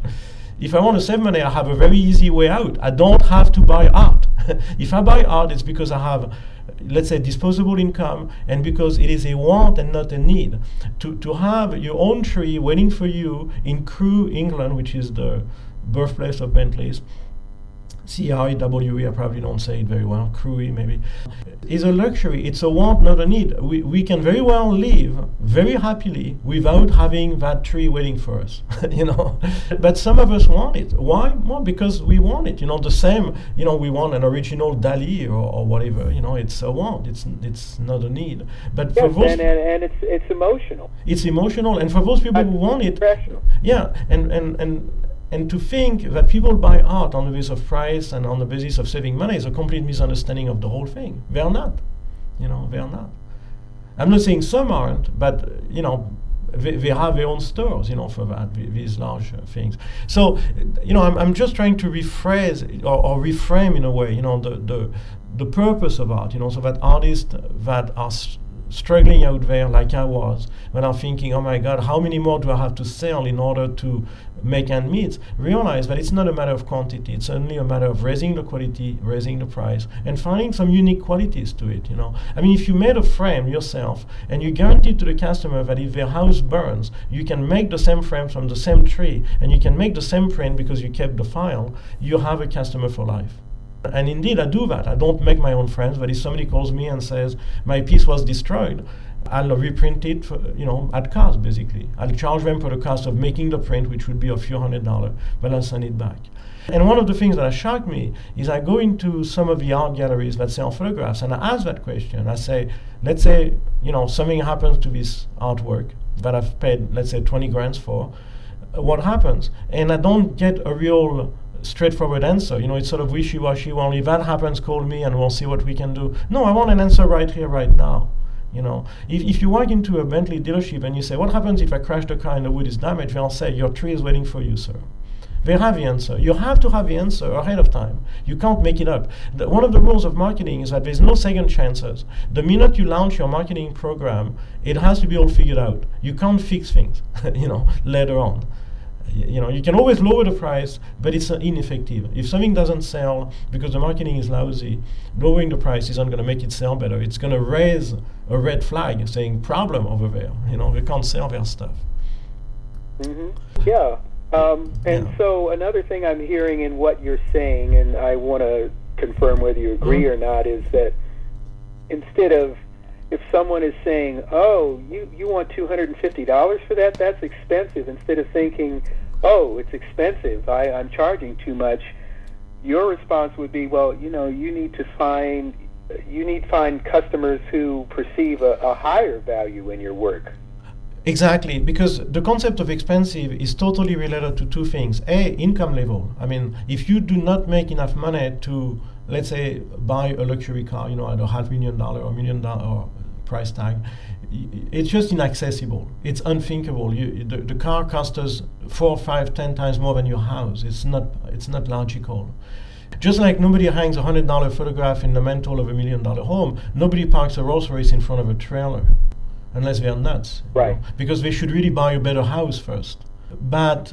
If I want to save money, I have a very easy way out. I don't have to buy art. if I buy art, it's because I have let's say disposable income and because it is a want and not a need to, to have your own tree waiting for you in crewe england which is the birthplace of bentleys C-R-E-W-E, I probably don't say it very well, Crewy maybe, is a luxury. It's a want, not a need. We, we can very well live very happily without having that tree waiting for us, you know. But some of us want it. Why? Well, because we want it. You know, the same, you know, we want an original Dali or, or whatever. You know, it's a want. It's it's not a need. But Yes, for those, and, and, and it's it's emotional. it's emotional. And for those people who want it, yeah, and, and, and, and to think that people buy art on the basis of price and on the basis of saving money is a complete misunderstanding of the whole thing. They are not. You know, they are not. I'm not saying some aren't, but, you know, they, they have their own stores, you know, for that, these large uh, things. So, you know, I'm, I'm just trying to rephrase or, or reframe in a way, you know, the, the, the purpose of art, you know, so that artists that are struggling out there like I was, when I'm thinking, oh my God, how many more do I have to sell in order to make ends meet? Realize that it's not a matter of quantity; it's only a matter of raising the quality, raising the price, and finding some unique qualities to it. You know, I mean, if you made a frame yourself and you guarantee to the customer that if their house burns, you can make the same frame from the same tree, and you can make the same print because you kept the file, you have a customer for life. And indeed, I do that. I don't make my own frames, but if somebody calls me and says, my piece was destroyed, I'll reprint it, for, you know, at cost basically. I'll charge them for the cost of making the print, which would be a few hundred dollars, but I'll send it back. And one of the things that shocked me is I go into some of the art galleries that sell photographs and I ask that question. I say, let's say, you know, something happens to this artwork that I've paid, let's say, 20 grand for. Uh, what happens? And I don't get a real straightforward answer. You know, it's sort of wishy-washy. Well, if that happens, call me and we'll see what we can do. No, I want an answer right here, right now. You know, if, if you walk into a Bentley dealership and you say, what happens if I crash the car and the wood is damaged? They'll say, your tree is waiting for you, sir. They have the answer. You have to have the answer ahead of time. You can't make it up. The, one of the rules of marketing is that there's no second chances. The minute you launch your marketing program, it has to be all figured out. You can't fix things, you know, later on. You know, you can always lower the price, but it's uh, ineffective. If something doesn't sell because the marketing is lousy, lowering the price isn't going to make it sell better. It's going to raise a red flag saying problem over there. You know, we can't sell their stuff. Mm-hmm. Yeah. Um, and yeah. so another thing I'm hearing in what you're saying, and I want to confirm whether you agree mm-hmm. or not, is that instead of if someone is saying, "Oh, you you want two hundred and fifty dollars for that? That's expensive," instead of thinking, "Oh, it's expensive. I, I'm charging too much," your response would be, "Well, you know, you need to find you need find customers who perceive a, a higher value in your work." Exactly, because the concept of expensive is totally related to two things. A, income level. I mean, if you do not make enough money to, let's say, buy a luxury car, you know, at a half million dollar or million dollar price tag, it's just inaccessible. It's unthinkable. You, the, the car costs us four, five, ten times more than your house. It's not, it's not logical. Just like nobody hangs a hundred dollar photograph in the mantle of a million dollar home, nobody parks a Rolls Royce in front of a trailer unless they are nuts. Right. know, because they should really buy a better house first. But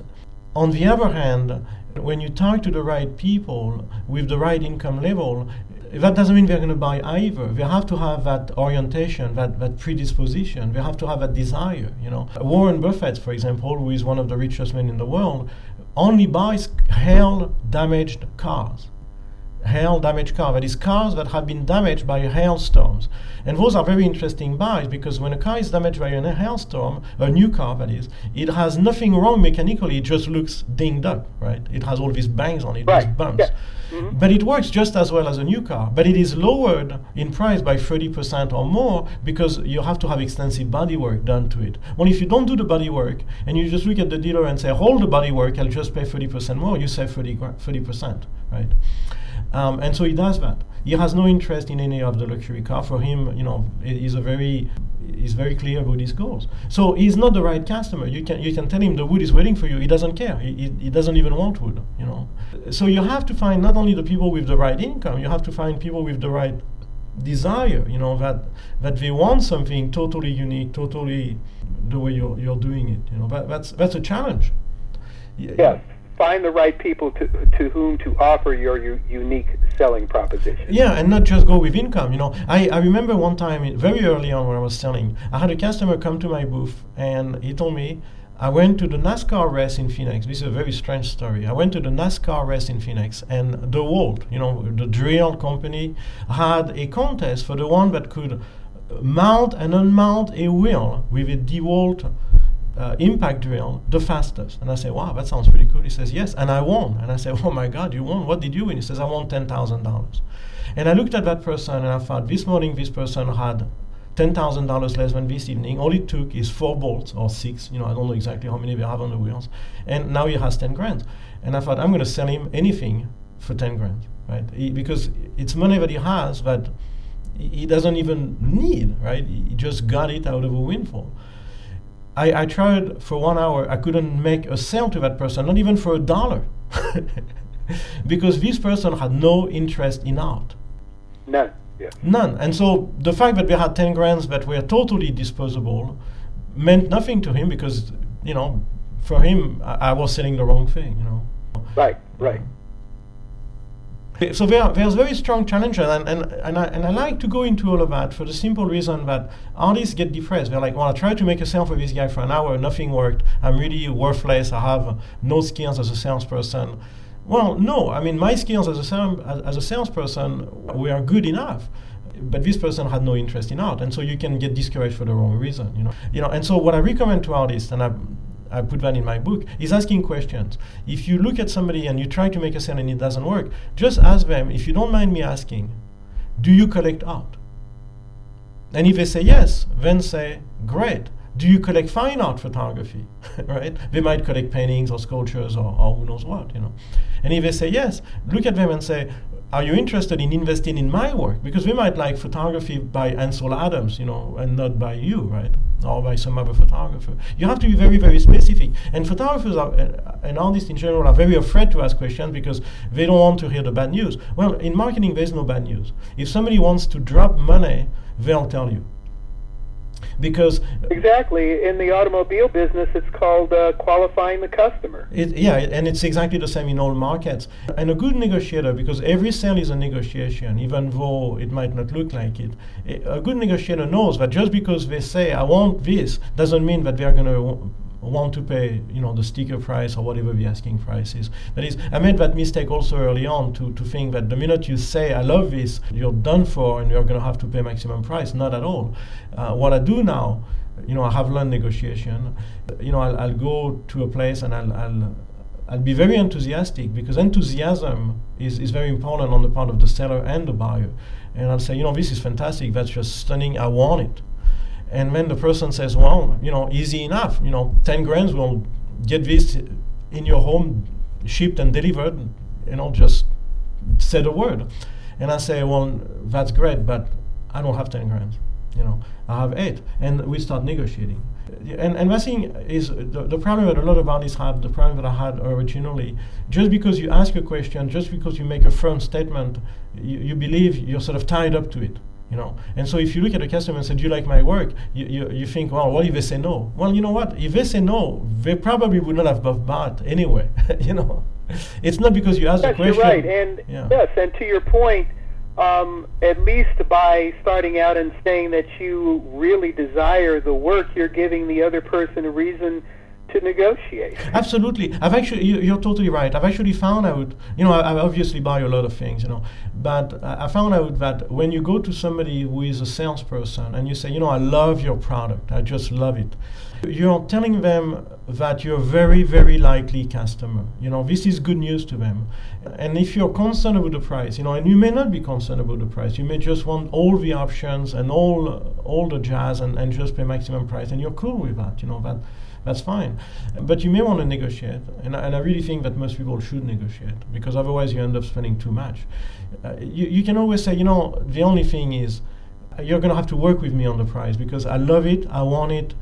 on the other hand, when you talk to the right people with the right income level, that doesn't mean they're going to buy either. They have to have that orientation, that, that predisposition. They have to have that desire. You know, Warren Buffett, for example, who is one of the richest men in the world, only buys hail damaged cars hail damaged car, that is cars that have been damaged by hailstorms. And those are very interesting buys because when a car is damaged by a hailstorm, a new car that is, it has nothing wrong mechanically, it just looks dinged up, right? It has all these bangs on it, right. these bumps. Yeah. Mm-hmm. But it works just as well as a new car. But it is lowered in price by 30% or more because you have to have extensive body work done to it. Well, if you don't do the body work and you just look at the dealer and say, hold the body work, I'll just pay 30% more, you save 30, 30%, right? Um, and so he does that. He has no interest in any of the luxury car. For him, you know, he's a very he's very clear about his goals. So he's not the right customer. You can you can tell him the wood is waiting for you. He doesn't care. He, he, he doesn't even want wood. You know. So you have to find not only the people with the right income. You have to find people with the right desire. You know that that they want something totally unique, totally the way you're you're doing it. You know. That, that's that's a challenge. Yeah find the right people to, to whom to offer your u- unique selling proposition. Yeah, and not just go with income. You know, I, I remember one time very early on when I was selling, I had a customer come to my booth and he told me, I went to the NASCAR race in Phoenix. This is a very strange story. I went to the NASCAR race in Phoenix, and DeWalt, you know, the drill company, had a contest for the one that could mount and unmount a wheel with a DeWalt uh, impact drill the fastest. And I say, wow, that sounds pretty cool. He says, yes. And I won. And I say, oh my God, you won. What did you win? He says, I won $10,000. And I looked at that person and I thought, this morning this person had $10,000 less than this evening. All it took is four bolts or six. You know, I don't know exactly how many we have on the wheels. And now he has 10 grand. And I thought, I'm going to sell him anything for 10 grand, right? He, because it's money that he has that he doesn't even need, right? He just got it out of a windfall. I, I tried for one hour, I couldn't make a sale to that person, not even for a dollar. because this person had no interest in art. None. Yeah. None. And so the fact that we had 10 grands that were totally disposable meant nothing to him because, you know, for him, I, I was selling the wrong thing, you know. Right, right. So there, there's very strong challenges, and, and, and, I, and I like to go into all of that for the simple reason that artists get depressed. They're like, well, I tried to make a sale for this guy for an hour, nothing worked. I'm really worthless. I have no skills as a salesperson. Well, no. I mean, my skills as a, as, as a salesperson were good enough. but this person had no interest in art, and so you can get discouraged for the wrong reason, you know. You know, and so what I recommend to artists, and I, I put that in my book, is asking questions. If you look at somebody and you try to make a sale and it doesn't work, just ask them, if you don't mind me asking, do you collect art? And if they say yes, then say, great. Do you collect fine art photography? right? They might collect paintings or sculptures or, or who knows what, you know. And if they say yes, look at them and say, are you interested in investing in my work? Because we might like photography by Ansel Adams, you know, and not by you, right? Or by some other photographer. You have to be very, very specific. And photographers are, uh, and artists in general are very afraid to ask questions because they don't want to hear the bad news. Well, in marketing, there's no bad news. If somebody wants to drop money, they'll tell you because exactly. In the automobile business it's called uh, qualifying the customer. It, yeah and it's exactly the same in all markets. And a good negotiator because every sale is a negotiation even though it might not look like it a good negotiator knows that just because they say i want this doesn't mean that they're going to want to pay, you know, the sticker price or whatever the asking price is. That is, I made that mistake also early on to, to think that the minute you say, I love this, you're done for and you're going to have to pay maximum price. Not at all. Uh, what I do now, you know, I have learned negotiation. You know, I'll, I'll go to a place and I'll, I'll I'll be very enthusiastic because enthusiasm is, is very important on the part of the seller and the buyer. And I'll say, you know, this is fantastic, that's just stunning, I want it and then the person says, well, you know, easy enough. You know, 10 grams will get this in your home shipped and delivered. You know, just say the word. And I say, well, that's great, but I don't have 10 grams. You know, I have eight. And we start negotiating. And, and that thing is the, the problem that a lot of artists have, the problem that I had originally, just because you ask a question, just because you make a firm statement, you, you believe you're sort of tied up to it you know? And so if you look at a customer and say do you like my work? You, you, you think well what if they say no? Well you know what? If they say no they probably would not have bought anyway you know? It's not because you asked yes, the question. you're right. And yeah. yes and to your point um, at least by starting out and saying that you really desire the work you're giving the other person a reason to negotiate. Absolutely. I've actually, you, are totally right. I've actually found out, you know, I, I, obviously buy a lot of things, you know, but I found out that when you go to somebody who is a salesperson and you say, you know, I love your product, I just love it, you're telling them that you're very, very likely customer. You know, this is good news to them. And if you're concerned about the price, you know, and you may not be concerned about the price, you may just want all the options and all all the jazz and, and just pay maximum price, and you're cool with that, you know, that that's fine. But you may want to negotiate, and, and I really think that most people should negotiate because otherwise you end up spending too much. Uh, you, you can always say, you know, the only thing is you're going to have to work with me on the price because I love it, I want it,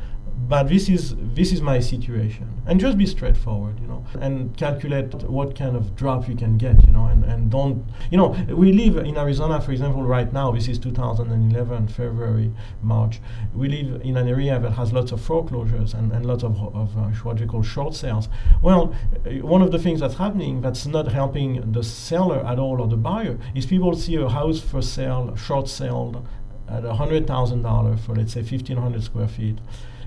but this is this is my situation. And just be straightforward you know and calculate what kind of drop you can get you know and, and don't you know we live in arizona for example right now this is 2011 february march. We live in an area that has lots of foreclosures and, and lots of, of uh, what we call short sales. Well uh, one of the things that's happening that's not helping the seller at all or the buyer is people see a house for sale short sale at $100000 for let's say 1500 square feet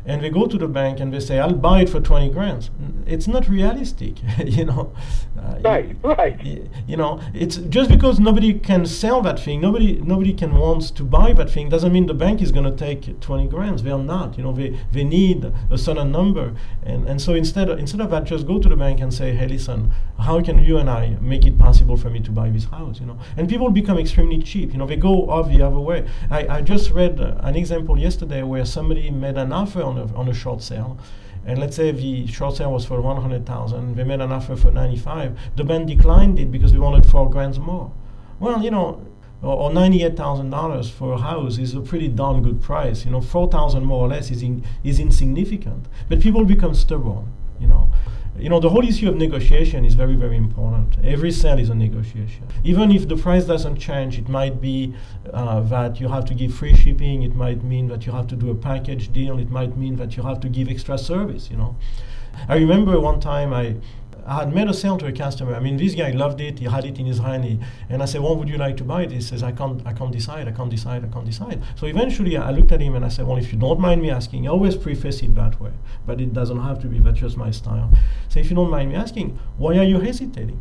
and they go to the bank and they say, "I'll buy it for twenty grand." It's not realistic, you know. Uh, right, you, right. You know, it's just because nobody can sell that thing, nobody nobody can wants to buy that thing doesn't mean the bank is going to take twenty grand. They're not. You know, they they need a certain number, and and so instead of, instead of that, just go to the bank and say, "Hey, listen, how can you and I make it possible for me to buy this house?" You know, and people become extremely cheap. You know, they go off the other way. I I just read uh, an example yesterday where somebody made an offer on on a, on a short sale. And let's say the short sale was for 100,000, we made an offer for 95. The bank declined it because we wanted four grand more. Well, you know, or, or $98,000 for a house is a pretty darn good price. You know, 4,000 more or less is, in, is insignificant. But people become stubborn, you know you know, the whole issue of negotiation is very, very important. Every sale is a negotiation. Even if the price doesn't change, it might be uh, that you have to give free shipping. It might mean that you have to do a package deal. It might mean that you have to give extra service. You know, I remember one time I I had made a sale to a customer. I mean, this guy loved it. He had it in his hand. He, and I said, "What would you like to buy it?" He says, "I can't, I can't decide. I can't decide. I can't decide." So eventually, I looked at him and I said, "Well, if you don't mind me asking, I always preface it that way, but it doesn't have to be. That's just my style. So if you don't mind me asking, why are you hesitating?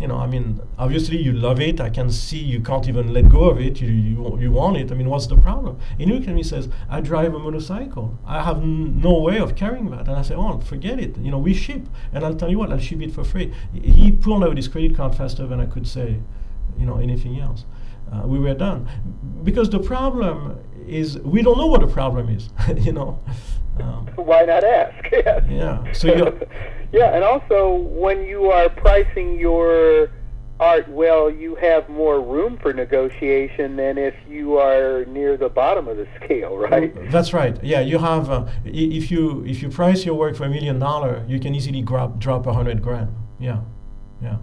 You know, I mean, obviously you love it. I can see you can't even let go of it. You, you, you want it. I mean, what's the problem? And he looked at me says, I drive a motorcycle. I have n- no way of carrying that. And I say, oh, forget it. You know, we ship. And I'll tell you what, I'll ship it for free. He pulled out his credit card faster than I could say, you know, anything else. Uh, we were done. Because the problem is, we don't know what the problem is, you know. Um, Why not ask? yeah. So you yeah, and also when you are pricing your art well, you have more room for negotiation than if you are near the bottom of the scale, right? That's right. Yeah, you have. Uh, if you if you price your work for a million dollar, you can easily drop drop a hundred grand. Yeah, yeah,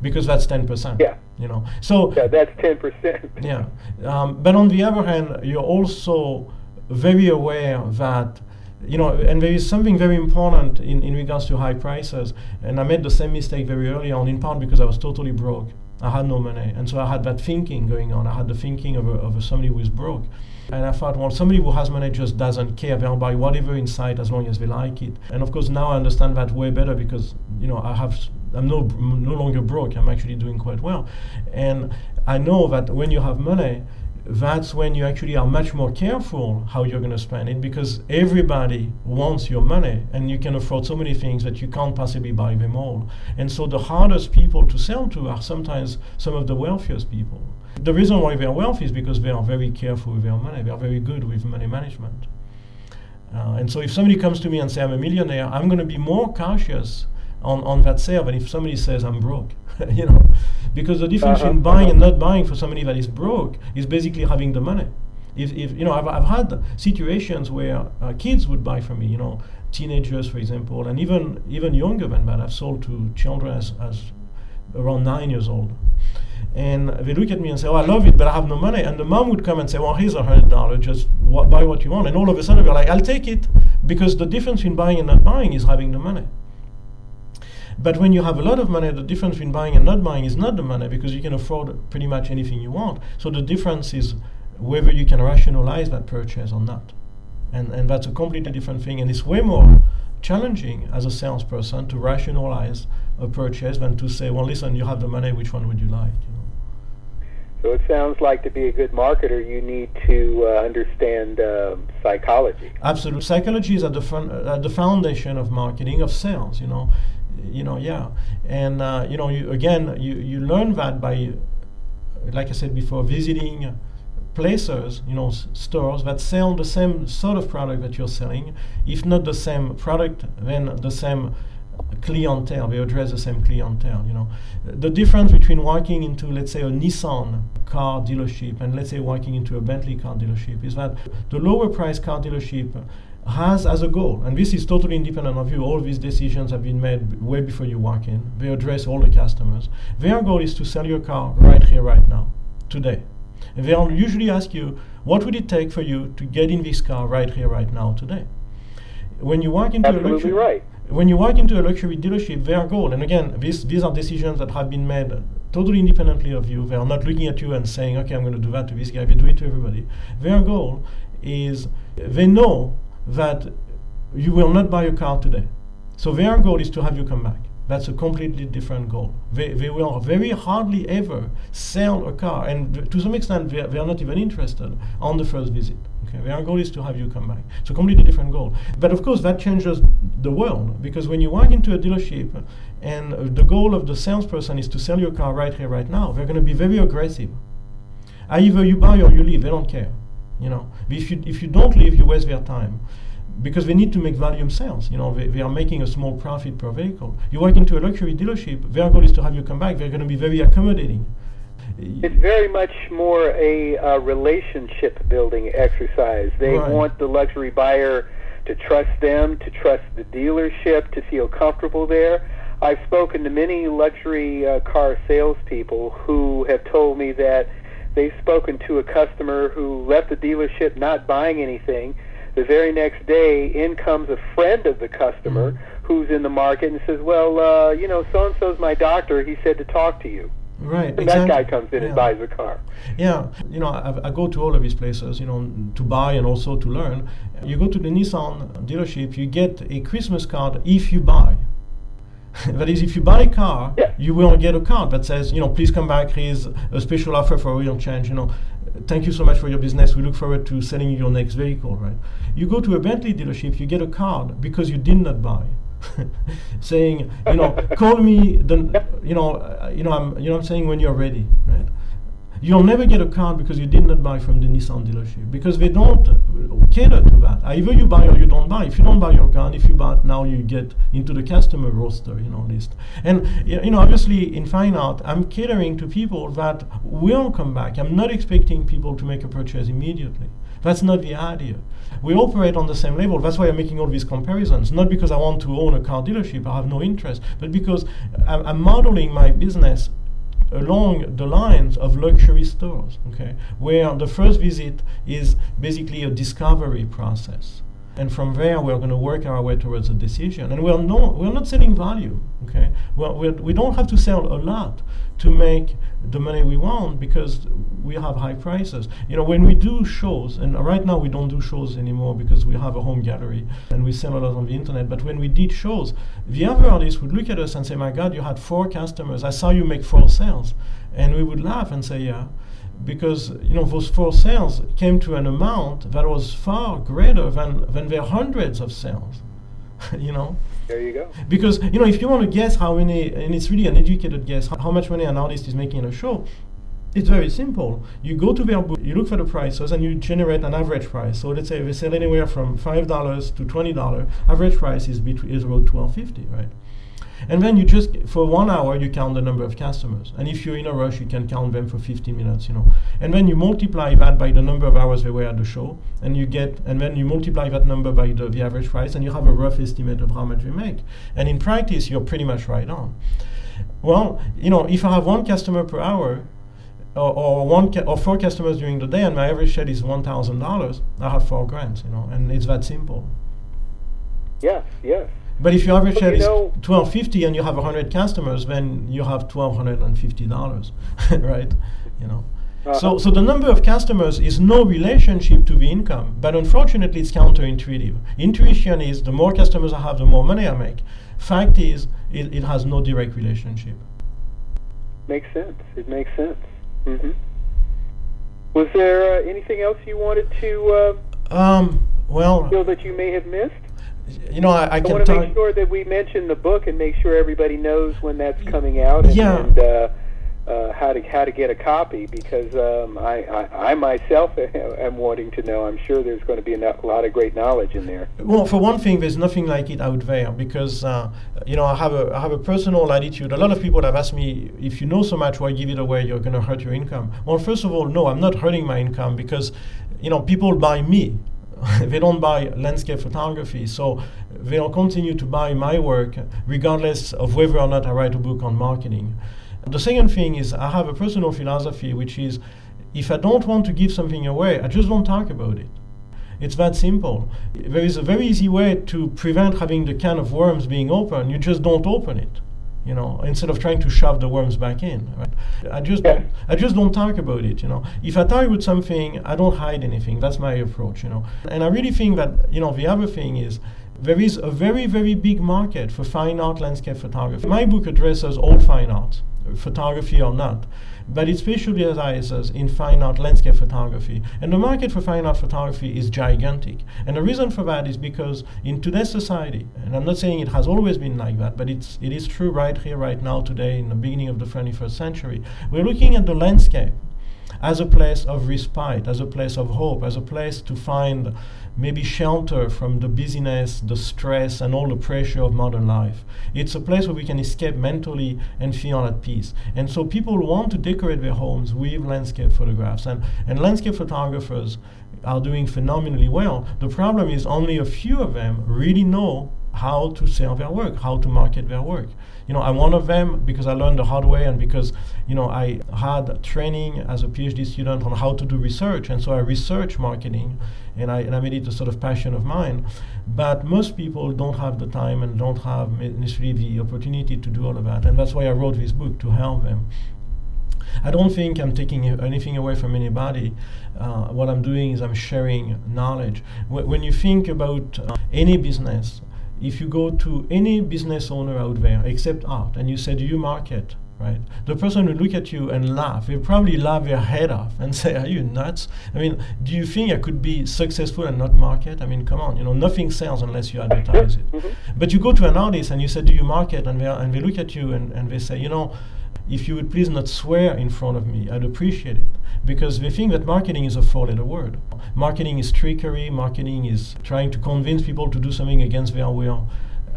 because that's ten percent. Yeah. You know, so yeah, that's ten percent. yeah, um, but on the other hand, you're also very aware that you know, and there is something very important in, in regards to high prices. And I made the same mistake very early on, in part because I was totally broke. I had no money. And so I had that thinking going on. I had the thinking of, a, of somebody who is broke. And I thought, well, somebody who has money just doesn't care. They'll buy whatever inside as long as they like it. And of course, now I understand that way better because, you know, I have, I'm no, no longer broke. I'm actually doing quite well. And I know that when you have money, that's when you actually are much more careful how you're going to spend it because everybody wants your money and you can afford so many things that you can't possibly buy them all. And so the hardest people to sell to are sometimes some of the wealthiest people. The reason why they're wealthy is because they are very careful with their money, they are very good with money management. Uh, and so if somebody comes to me and says, I'm a millionaire, I'm going to be more cautious on, on that sale than if somebody says, I'm broke. you know, because the difference uh-huh. in buying and not buying for somebody that is broke is basically having the money. If, if you know, I've, I've had situations where uh, kids would buy from me, you know, teenagers, for example, and even even younger than that. I've sold to children as, as around nine years old. And they look at me and say, "Oh, I love it, but I have no money." And the mom would come and say, "Well, here's a hundred dollars. Just buy what you want." And all of a sudden, we're like, "I'll take it," because the difference in buying and not buying is having the money. But when you have a lot of money, the difference between buying and not buying is not the money because you can afford pretty much anything you want. So the difference is whether you can rationalize that purchase or not. And, and that's a completely different thing. And it's way more challenging as a salesperson to rationalize a purchase than to say, well, listen, you have the money, which one would you like? You know? So it sounds like to be a good marketer, you need to uh, understand uh, psychology. Absolutely, psychology is at the, fun, at the foundation of marketing of sales. You know, you know, yeah. And, uh, you know, you, again, you, you learn that by, like I said before, visiting places, you know, s- stores that sell the same sort of product that you're selling. If not the same product, then the same clientele. They address the same clientele. You know, the difference between walking into, let's say, a Nissan car dealership and let's say walking into a Bentley car dealership is that the lower price car dealership has as a goal, and this is totally independent of you, all these decisions have been made way before you walk in. They address all the customers. Their goal is to sell your car right here, right now, today. And they'll usually ask you, what would it take for you to get in this car right here, right now, today? When you walk into Absolutely a luxury, right. when you walk into a luxury dealership, their goal, and again, these these are decisions that have been made totally independently of you. They are not looking at you and saying, okay, I'm going to do that to this guy. They do it to everybody. Their goal is they know that you will not buy a car today. So their goal is to have you come back. That's a completely different goal. They, they will very hardly ever sell a car, and to some extent, they are, they are not even interested on the first visit. Okay, their goal is to have you come back. It's a completely different goal. But of course, that changes the world because when you walk into a dealership and the goal of the salesperson is to sell your car right here, right now, they're going to be very aggressive. Either you buy or you leave. They don't care. You know, if you if you don't leave, you waste their time because they need to make volume sales. You know, they, they are making a small profit per vehicle. You walk into a luxury dealership, their goal is to have you come back. They're going to be very accommodating. It's very much more a uh, relationship building exercise. They Right. want the luxury buyer to trust them, to trust the dealership, to feel comfortable there. I've spoken to many luxury uh, car salespeople who have told me that they've spoken to a customer who left the dealership not buying anything. The very next day, in comes a friend of the customer who's in the market and says, "Well, uh, you know, so and so's my doctor. He said to talk to you." Right. And exactly. that guy comes in Yeah. and buys a car. Yeah, you know, I, I go to all of these places, you know, to buy and also to learn. You go to the Nissan dealership, you get a Christmas card if you buy. that is, if you buy a car, Yeah. you will get a card that says, you know, please come back. Here's a special offer for a real change. You know, thank you so much for your business. We look forward to selling you your next vehicle. Right? You go to a Bentley dealership, you get a card because you did not buy. saying, you know, call me. The, you know, uh, you know, I'm, you know, I'm saying when you're ready, right? You'll never get a car because you did not buy from the Nissan dealership because they don't uh, cater to that. Either you buy or you don't buy. If you don't buy your card, if you buy it now, you get into the customer roster, you know, list. And you know, obviously in Fine Art, I'm catering to people that will come back. I'm not expecting people to make a purchase immediately. That's not the idea. We operate on the same level. That's why I'm making all these comparisons. Not because I want to own a car dealership, I have no interest, but because I'm, I'm modeling my business along the lines of luxury stores, okay, where the first visit is basically a discovery process. And from there, we're going to work our way towards a decision. And we're, no, we're not selling value, okay? We're, we're, we don't have to sell a lot to make the money we want because we have high prices. You know, when we do shows, and right now we don't do shows anymore because we have a home gallery and we sell a lot on the internet. But when we did shows, the other artists would look at us and say, "My God, you had four customers. I saw you make four sales," and we would laugh and say, "Yeah." Because you know those four sales came to an amount that was far greater than, than their hundreds of sales. you know, There you go. because you know if you want to guess how many and it's really an educated guess how, much money an artist is making in a show it's very simple you go to their book you look for the prices and you generate an average price so let's say they sell anywhere from five dollars to twenty dollars average price is between is twelve fifty right and then you just for one hour you count the number of customers. And if you're in a rush you can count them for 15 minutes you know. And then you multiply that by the number of hours they were at the show and you get and then you multiply that number by the, the average price and you have a rough estimate of how much you make. And in practice you're pretty much right on. Well you know if i have one customer per hour or, one ca- or four customers during the day and my average shed is $1000 i have four grand you know and it's that simple. Yes, yes. But if your average share you is twelve fifty and you have hundred customers, then you have twelve hundred and fifty dollars, right? You know. So, Uh-huh. so the number of customers is no relationship to the income, but unfortunately, it's counterintuitive. Intuition is the more customers I have, the more money I make. Fact is, it, it has no direct relationship. Makes sense. It makes sense. hmm Was there uh, anything else you wanted to uh, Um, well, that you may have missed? you know, I, I I can want to make sure that we mention the book and make sure everybody knows when that's coming out and, Yeah. and uh, uh, how to how to get a copy because um, I, I I myself am wanting to know. I'm sure there's going to be a lot of great knowledge in there. Well, for one thing, there's nothing like it out there because uh, you know I have a I have a personal attitude. A lot of people have asked me if you know so much, why give it away? You're going to hurt your income. Well, first of all, no, I'm not hurting my income because you know people buy me. they don't buy landscape photography, so they'll continue to buy my work regardless of whether or not I write a book on marketing. The second thing is I have a personal philosophy, which is if I don't want to give something away, I just don't talk about it. It's that simple. There is a very easy way to prevent having the can of worms being open. You just don't open it, you know, instead of trying to shove the worms back in. Right? I just Yeah. don't, I just don't talk about it, you know. If I talk about something, I don't hide anything. That's my approach, you know. And I really think that, you know, the other thing is there is a very, very big market for fine art landscape photography. My book addresses all fine art, photography or not, but it specializes in fine art landscape photography. And the market for fine art photography is gigantic. And the reason for that is because in today's society, and I'm not saying it has always been like that, but it's, it is true right here, right now, today, in the beginning of the 21st century, we're looking at the landscape as a place of respite, as a place of hope, as a place to find maybe shelter from the busyness, the stress, and all the pressure of modern life. It's a place where we can escape mentally and feel at peace. And so people want to decorate their homes with landscape photographs, and, and landscape photographers are doing phenomenally well. The problem is only a few of them really know how to sell their work, how to market their work. You know, I'm one of them because I learned the hard way and because, you know, I had training as a PhD student on how to do research. And so I research marketing and I, and I made it a sort of passion of mine. But most people don't have the time and don't have necessarily the opportunity to do all of that. And that's why I wrote this book to help them. I don't think I'm taking anything away from anybody. Uh, what I'm doing is I'm sharing knowledge. Wh- when you think about uh, any business, if you go to any business owner out there, except art, and you say, Do you market? Right? The person will look at you and laugh. They'll probably laugh their head off and say, Are you nuts? I mean, do you think I could be successful and not market? I mean, come on, you know, nothing sells unless you advertise it. Mhm. But you go to an artist and you say, Do you market? And they, are, and they look at you and, and they say, You know, if you would please not swear in front of me, I'd appreciate it. Because they think that marketing is a four letter word. Marketing is trickery, marketing is trying to convince people to do something against their will.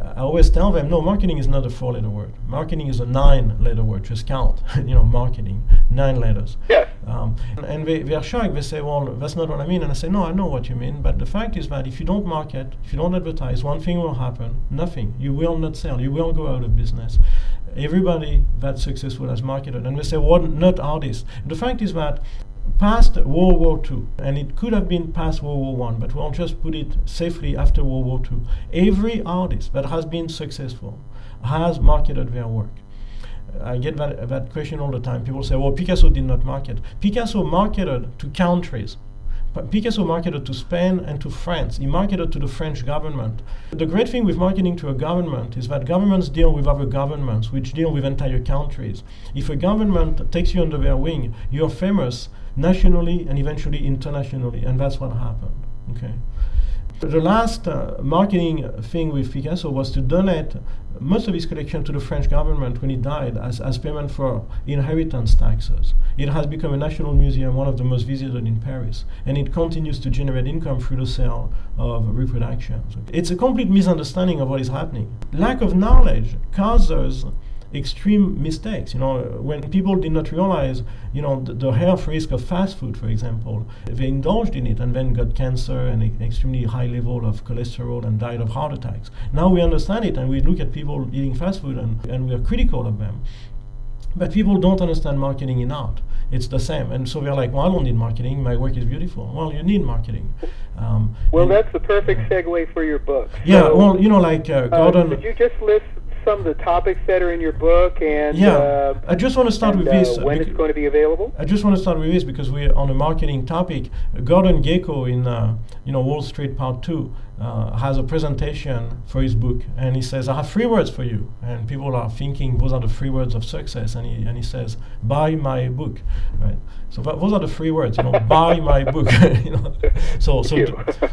I always tell them, no, marketing is not a four letter word. Marketing is a nine letter word. Just count, you know, marketing, nine letters. Yes. Um, and they, they're shocked. They say, well, that's not what I mean. And I say, no, I know what you mean. But the fact is that if you don't market, if you don't advertise, one thing will happen nothing. You will not sell. You will go out of business. Everybody that's successful has marketed. And they say, well, not artists. The fact is that past World War II, and it could have been past World War One, but we'll just put it safely after World War II. Every artist that has been successful has marketed their work. I get that, that question all the time. People say, well, Picasso did not market. Picasso marketed to countries. Picasso marketed to Spain and to France. He marketed to the French government. The great thing with marketing to a government is that governments deal with other governments, which deal with entire countries. If a government takes you under their wing, you're famous nationally and eventually internationally, and that's what happened. Okay. The last uh, marketing thing with Picasso was to donate most of his collection to the French government when he died as, as payment for inheritance taxes. It has become a national museum, one of the most visited in Paris, and it continues to generate income through the sale of reproductions. It's a complete misunderstanding of what is happening. Lack of knowledge causes extreme mistakes. You know, when people did not realize, you know, the, the health risk of fast food, for example, they indulged in it and then got cancer and an extremely high level of cholesterol and died of heart attacks. Now we understand it and we look at people eating fast food and, and we are critical of them. But people don't understand marketing in art. It's the same. And so they're like, well, I don't need marketing. My work is beautiful. Well, you need marketing. Um, Well, that's the perfect segue for your book. yeah, So, well, you know, like uh, uh, Gordon. could you just list some of the topics that are in your book and yeah, uh, I just want to start and, with uh, this. when it's going to be available? I just want to start with this because we're on a marketing topic. Gordon Gekko in uh, you know Wall Street Part Two uh, has a presentation for his book, and he says, "I have three words for you." And people are thinking those are the three words of success, and he and he says, "Buy my book," right? So those are the three words, you know, buy my book. you know, so so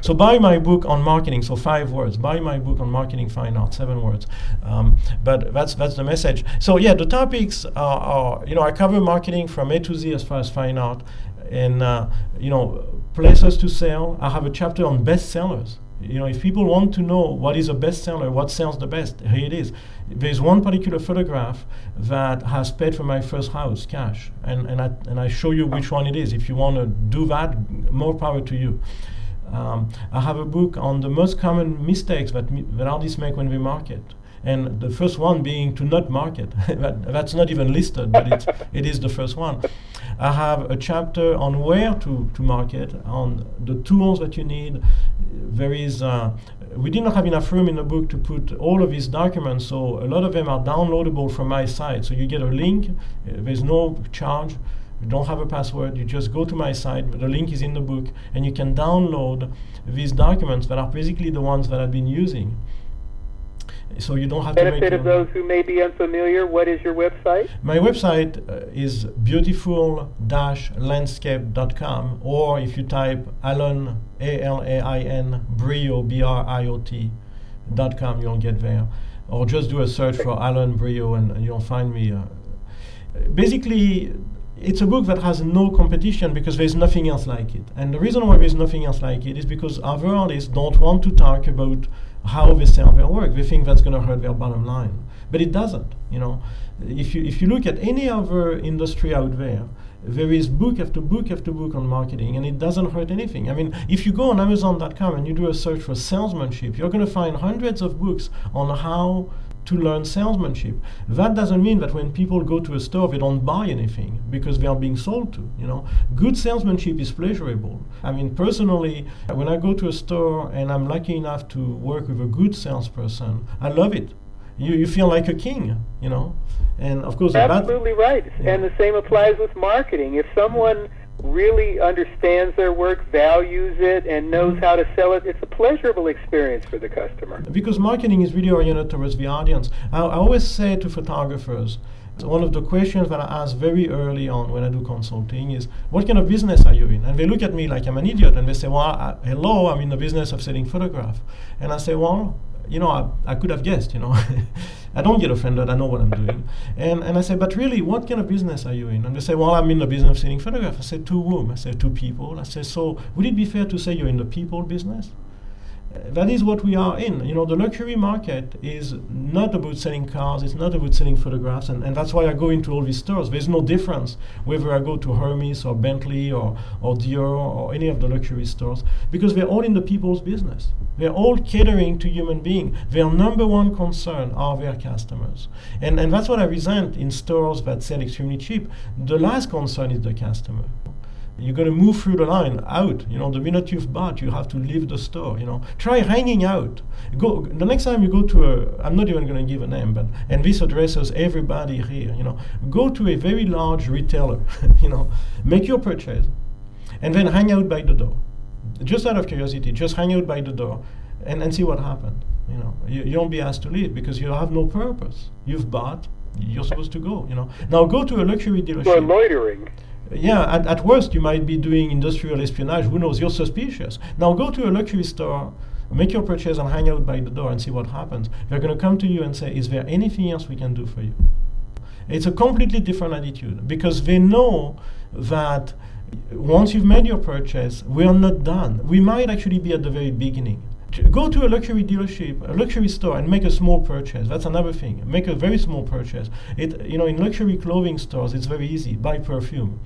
so buy my book on marketing. So five words. Buy my book on marketing fine art. Seven words. Um, but that's that's the message. So yeah, the topics are, are you know I cover marketing from A to Z as far as fine art, and uh, you know places to sell. I have a chapter on bestsellers. You know, if people want to know what is a bestseller, what sells the best, here it is. There's one particular photograph that has paid for my first house, cash, and and I and I show you which one it is. If you want to do that, more power to you. Um, I have a book on the most common mistakes that, mi- that artists make when they market. And the first one being to not market. that, that's not even listed, but it's, it is the first one. I have a chapter on where to, to market, on the tools that you need. There is, uh, we did not have enough room in the book to put all of these documents, so a lot of them are downloadable from my site. So you get a link, uh, there's no charge. You don't have a password. You just go to my site. The link is in the book, and you can download these documents that are basically the ones that I've been using. So you don't have to Benefit of those who may be unfamiliar, what is your website? My website uh, is beautiful-landscape.com, or if you type Alain A L A I N Briot B R I O T dot com, you'll get there. Or just do a search for Alain Briot, and, and you'll find me. Uh, basically, it's a book that has no competition because there's nothing else like it. And the reason why there's nothing else like it is because other artists don't want to talk about how they sell their work. They think that's going to hurt their bottom line, but it doesn't. You know, if you if you look at any other industry out there, there is book after book after book on marketing, and it doesn't hurt anything. I mean, if you go on Amazon.com and you do a search for salesmanship, you're going to find hundreds of books on how to learn salesmanship. That doesn't mean that when people go to a store they don't buy anything because they are being sold to. You know, good salesmanship is pleasurable. I mean, personally, when I go to a store and I'm lucky enough to work with a good salesperson, I love it. You you feel like a king. You know, and of course, bad- Absolutely right. Yeah. And the same applies with marketing. If someone really understands their work, values it, and knows Mm-hmm. how to sell it, it's a pleasurable experience for the customer. Because marketing is really oriented towards the audience. I, I always say to photographers, one of the questions that I ask very early on when I do consulting is, what kind of business are you in? And they look at me like I'm an idiot and they say, well, I, hello, I'm in the business of selling photograph. And I say, well, you know, I, I could have guessed, you know. I don't get offended, I know what I'm doing. And, and I say, but really, what kind of business are you in? And they say, well, I'm in the business of selling photographs. I say, to whom? I say, to people. I say, so would it be fair to say you're in the people business? That is what we are in. You know, the luxury market is not about selling cars, it's not about selling photographs, and, and that's why I go into all these stores. There's no difference whether I go to Hermes or Bentley or, or Dior or any of the luxury stores, because they're all in the people's business. They're all catering to human beings. Their number one concern are their customers. And, and that's what I resent in stores that sell extremely cheap. The last concern is the customer you got to move through the line out you know the minute you've bought you have to leave the store you know. Try hanging out. Go the next time you go to a i'm not even going to give a name but and this addresses everybody here you know. Go to a very large retailer you know. Make your purchase and then hang out by the door. Just out of curiosity just hang out by the door and, and see what happened you know. You, you won't be asked to leave because you have no purpose. You've bought you're supposed to go you know. Now go to a luxury dealership. Or loitering. Yeah, at, at worst, you might be doing industrial espionage. Who knows? You're suspicious. Now go to a luxury store, make your purchase, and hang out by the door and see what happens. They're going to come to you and say, Is there anything else we can do for you? It's a completely different attitude because they know that once you've made your purchase, we are not done. We might actually be at the very beginning. Go to a luxury dealership, a luxury store, and make a small purchase. That's another thing. Make a very small purchase. It, you know, in luxury clothing stores, it's very easy. Buy perfume.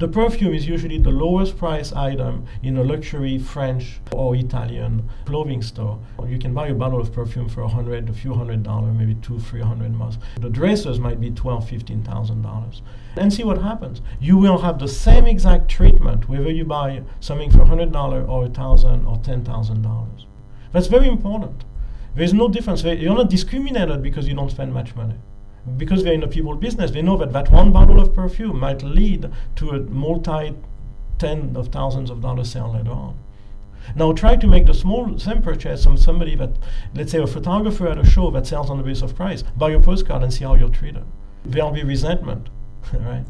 The perfume is usually the lowest price item in a luxury French or Italian clothing store. You can buy a bottle of perfume for a hundred, a few hundred dollars, maybe two, three hundred most. The dresses might be twelve, fifteen thousand dollars. And see what happens. You will have the same exact treatment whether you buy something for a hundred dollars or a thousand or ten thousand dollars. That's very important. There's no difference. You're not discriminated because you don't spend much money because they're in the people business, they know that that one bottle of perfume might lead to a multi ten of thousands of dollars sale later on. Now try to make the small same purchase from somebody that, let's say a photographer at a show that sells on the basis of price. Buy your postcard and see how you're treated. There'll be resentment, right?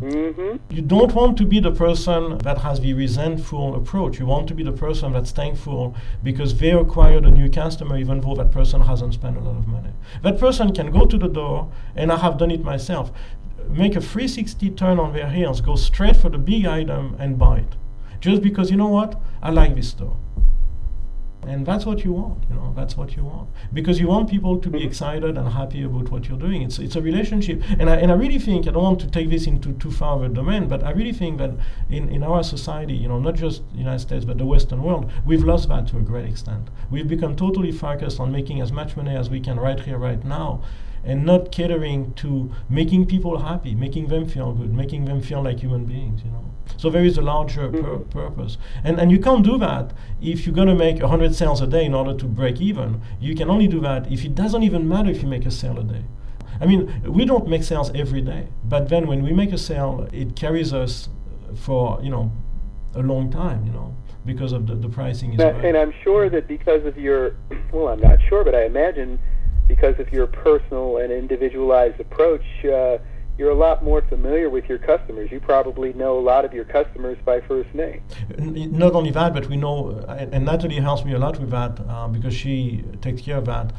Mm-hmm. You don't want to be the person that has the resentful approach. You want to be the person that's thankful because they acquired a new customer even though that person hasn't spent a lot of money. That person can go to the door, and I have done it myself, make a 360 turn on their heels, go straight for the big item and buy it. Just because, you know what? I like this store. And that's what you want, you know, that's what you want. Because you want people to be mm-hmm. excited and happy about what you're doing. It's, it's a relationship. And I, and I really think, I don't want to take this into too far of a domain, but I really think that in, in our society, you know, not just the United States, but the Western world, we've lost that to a great extent. We've become totally focused on making as much money as we can right here, right now, and not catering to making people happy, making them feel good, making them feel like human beings, you know. So there is a larger pur- purpose, and and you can't do that if you're going to make hundred sales a day in order to break even. You can only do that if it doesn't even matter if you make a sale a day. I mean, we don't make sales every day, but then when we make a sale, it carries us for you know a long time, you know, because of the, the pricing is Now, right. and I'm sure that because of your, well, I'm not sure, but I imagine because of your personal and individualized approach, uh, you're a lot more familiar with your customers. You probably know a lot of your customers by first name. Not only that, but we know, and, and Natalie helps me a lot with that uh, because she takes care of that.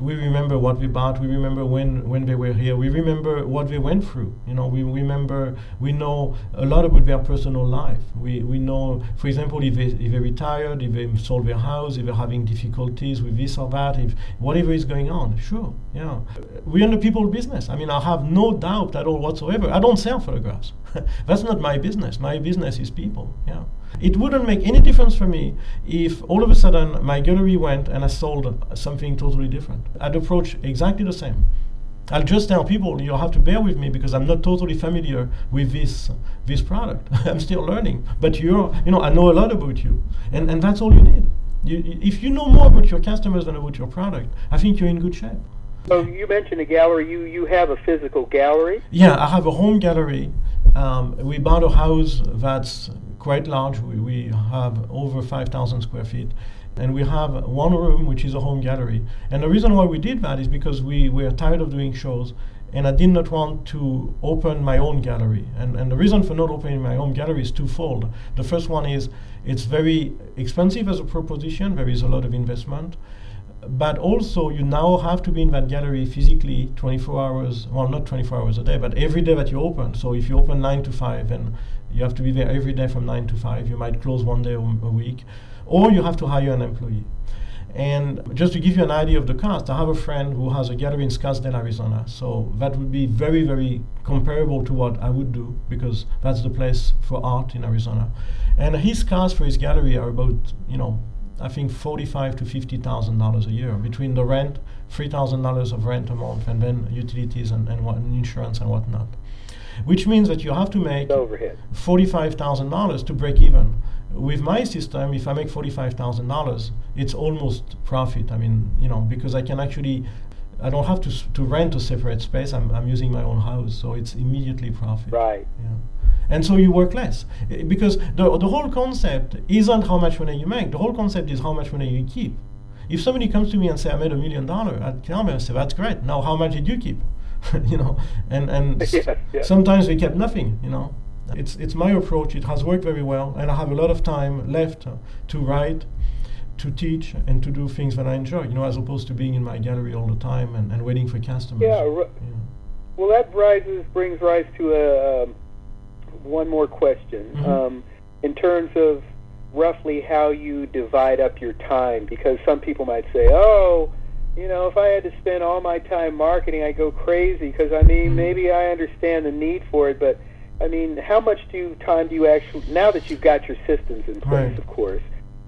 We remember what we bought. We remember when, when they were here. We remember what they went through. You know, we remember. We know a lot about their personal life. We, we know, for example, if they, if they retired, if they sold their house, if they're having difficulties with this or that, if whatever is going on. Sure, yeah. We're in the people business. I mean, I have no doubt at all whatsoever. I don't sell photographs. That's not my business. My business is people. Yeah. It wouldn't make any difference for me if all of a sudden my gallery went and I sold something totally different. I'd approach exactly the same. I'll just tell people you'll have to bear with me because I'm not totally familiar with this this product. I'm still learning. But you're, you know, I know a lot about you, and and that's all you need. You, if you know more about your customers than about your product, I think you're in good shape. So you mentioned a gallery. You you have a physical gallery. Yeah, I have a home gallery Um, we bought a house that's quite large. We, we have over 5,000 square feet. And we have one room, which is a home gallery. And the reason why we did that is because we were tired of doing shows and I did not want to open my own gallery. And, and the reason for not opening my own gallery is twofold. The first one is it's very expensive as a proposition, there is a lot of investment. But also, you now have to be in that gallery physically 24 hours, well, not 24 hours a day, but every day that you open. So if you open 9 to 5, and you have to be there every day from 9 to 5, you might close one day a week, or you have to hire an employee. And just to give you an idea of the cost, I have a friend who has a gallery in Scottsdale, Arizona. So that would be very, very comparable to what I would do because that's the place for art in Arizona. And his costs for his gallery are about, you know, I think forty-five to fifty thousand dollars a year between the rent, three thousand dollars of rent a month, and then utilities and, and, what, and insurance and whatnot. Which means that you have to make forty-five thousand dollars to break even with my system, if I make forty-five thousand dollars, it's almost profit. I mean, you know, because I can actually, I don't have to to rent a separate space. I'm I'm using my own house, so it's immediately profit. Right. Yeah. And so you work less because the the whole concept isn't how much money you make. The whole concept is how much money you keep. If somebody comes to me and say I made a million dollar, I'd tell them, I say that's great. Now how much did you keep? you know, and and Yes, yes. sometimes we kept nothing. You know, it's it's my approach. It has worked very well, and I have a lot of time left uh, to write, to teach, and to do things that I enjoy. You know, as opposed to being in my gallery all the time and, and waiting for customers. Yeah, ri- Yeah. Well, that rises brings rise to a um, one more question Mhm. um, in terms of roughly how you divide up your time, because some people might say, "Oh, you know, if I had to spend all my time marketing, I'd go crazy." Because I mean, Mhm. maybe I understand the need for it, but I mean, how much do time do you actually now that you've got your systems in place, Right. of course?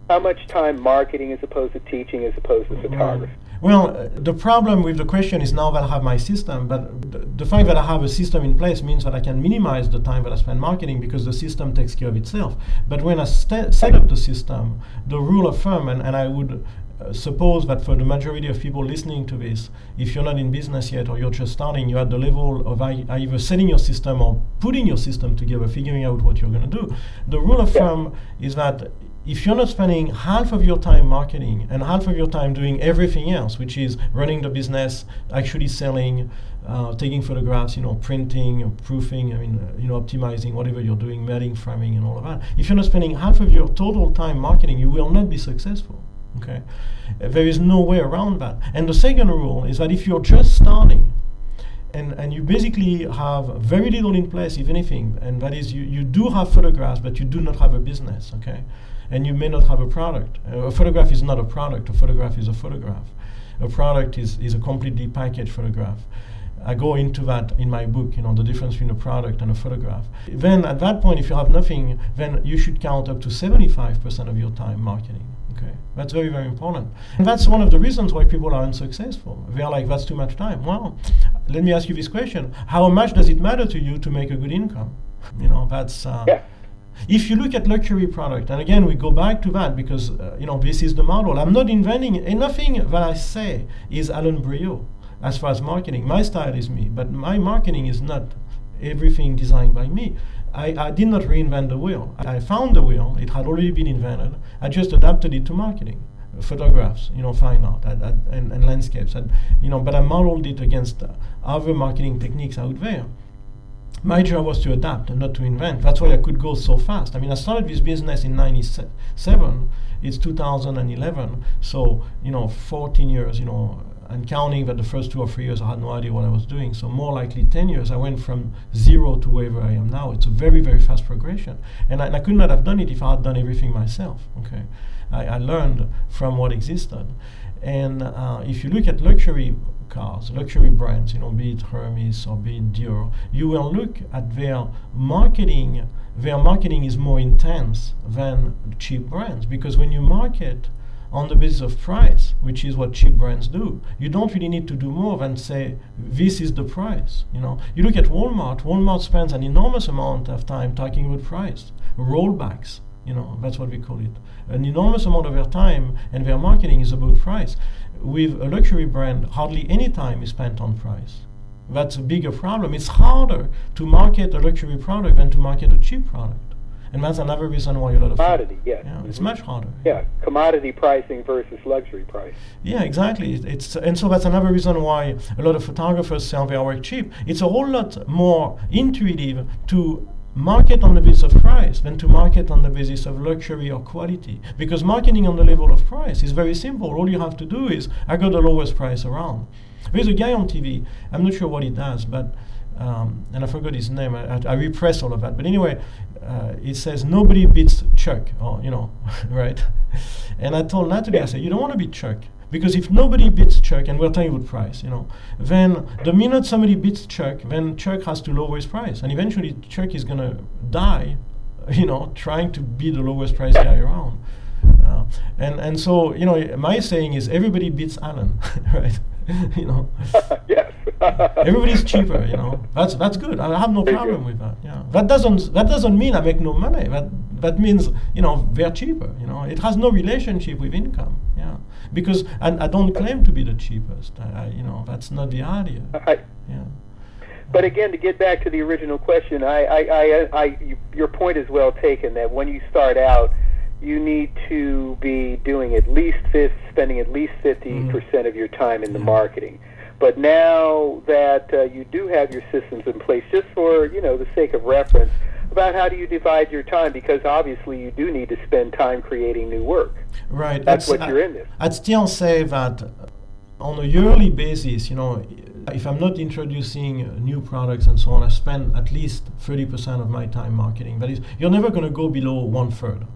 How much time marketing as opposed to teaching as opposed to photography? Well, uh, the problem with the question is now that I have my system, but the, the fact that I have a system in place means that I can minimize the time that I spend marketing because the system takes care of itself. But when I sta set up the system, the rule of thumb, and, and I would uh, suppose that for the majority of people listening to this, if you're not in business yet or you're just starting, you're at the level of ei- either setting your system or putting your system together, figuring out what you're going to do. The rule of thumb is that if you're not spending half of your time marketing and half of your time doing everything else, which is running the business, actually selling, uh, taking photographs, you know, printing, proofing, I mean, uh, you know, optimizing whatever you're doing, mailing, framing, and all of that. If you're not spending half of your total time marketing, you will not be successful. Okay, there is no way around that. And the second rule is that if you're just starting, and, and you basically have very little in place, if anything, and that is you, you do have photographs, but you do not have a business, okay? And you may not have a product. Uh, a photograph is not a product, a photograph is a photograph. A product is, is a completely packaged photograph. I go into that in my book, you know, the difference between a product and a photograph. Then at that point, if you have nothing, then you should count up to 75% of your time marketing. Okay, that's very, very important. And that's one of the reasons why people are unsuccessful. They are like, that's too much time. Well, let me ask you this question How much does it matter to you to make a good income? You know, that's. Uh, Yeah. If you look at luxury product, and again we go back to that because uh, you know this is the model. I'm not inventing nothing that I say is Alain Briot as far as marketing. My style is me, but my marketing is not everything designed by me. I, I did not reinvent the wheel. I found the wheel. It had already been invented. I just adapted it to marketing, photographs, you know, fine art I, I, and, and landscapes. And, you know, but I modeled it against uh, other marketing techniques out there my job was to adapt and not to invent. That's why I could go so fast. I mean, I started this business in '97. It's 2011, so you know, 14 years. You know, and counting that the first two or three years I had no idea what I was doing. So more likely 10 years. I went from zero to wherever I am now. It's a very very fast progression, and I, and I could not have done it if I had done everything myself. Okay, I, I learned from what existed, and uh, if you look at luxury cars, luxury brands, you know, be it Hermes or be it Dior, you will look at their marketing. Their marketing is more intense than cheap brands because when you market on the basis of price, which is what cheap brands do, you don't really need to do more than say this is the price. You know, you look at Walmart. Walmart spends an enormous amount of time talking about price, rollbacks. You know, that's what we call it. An enormous amount of their time and their marketing is about price with a luxury brand, hardly any time is spent on price. that's a bigger problem. It's harder to market a luxury product than to market a cheap product. And that's another reason why a lot of commodity, yes. Yeah, it's Mhm. much harder. Yeah, commodity pricing versus luxury price. Yeah, exactly. It's and so that's another reason why a lot of photographers sell their work cheap. It's a whole lot more intuitive to market on the basis of price than to market on the basis of luxury or quality. Because marketing on the level of price is very simple. All you have to do is I got the lowest price around. There's a guy on TV. I'm not sure what he does, but um, and I forgot his name. I, I, I repress all of that. But anyway, uh, it says nobody beats Chuck, or you know, right? And I told Natalie, I said, you don't want to beat Chuck because if nobody beats Chuck, and we're talking about price, you know, then the minute somebody beats Chuck, then Chuck has to lower his price, and eventually Chuck is gonna die, you know, trying to be the lowest price guy around. Uh, and and so you know, my saying is everybody beats Alain, right? you know. yes. Everybody's cheaper, you know. That's that's good. I have no problem with that. Yeah. That doesn't that doesn't mean I make no money. That that means you know they're cheaper. You know, it has no relationship with income. Yeah. Because I, I don't claim to be the cheapest. I, I, you know, that's not the idea. I, Yeah. But again, to get back to the original question, I, I, I, I you, your point is well taken. That when you start out, you need to be doing at least fif- spending at least 50 mm-hmm. percent of your time in the marketing. But now that uh, you do have your systems in place, just for you know the sake of reference, about how do you divide your time? Because obviously you do need to spend time creating new work. Right. That's That's- what you're in this. I'd still say that on a yearly basis, you know, if I'm not introducing new products and so on, I spend at least 30% of my time marketing. That is, you're never going to go below one third.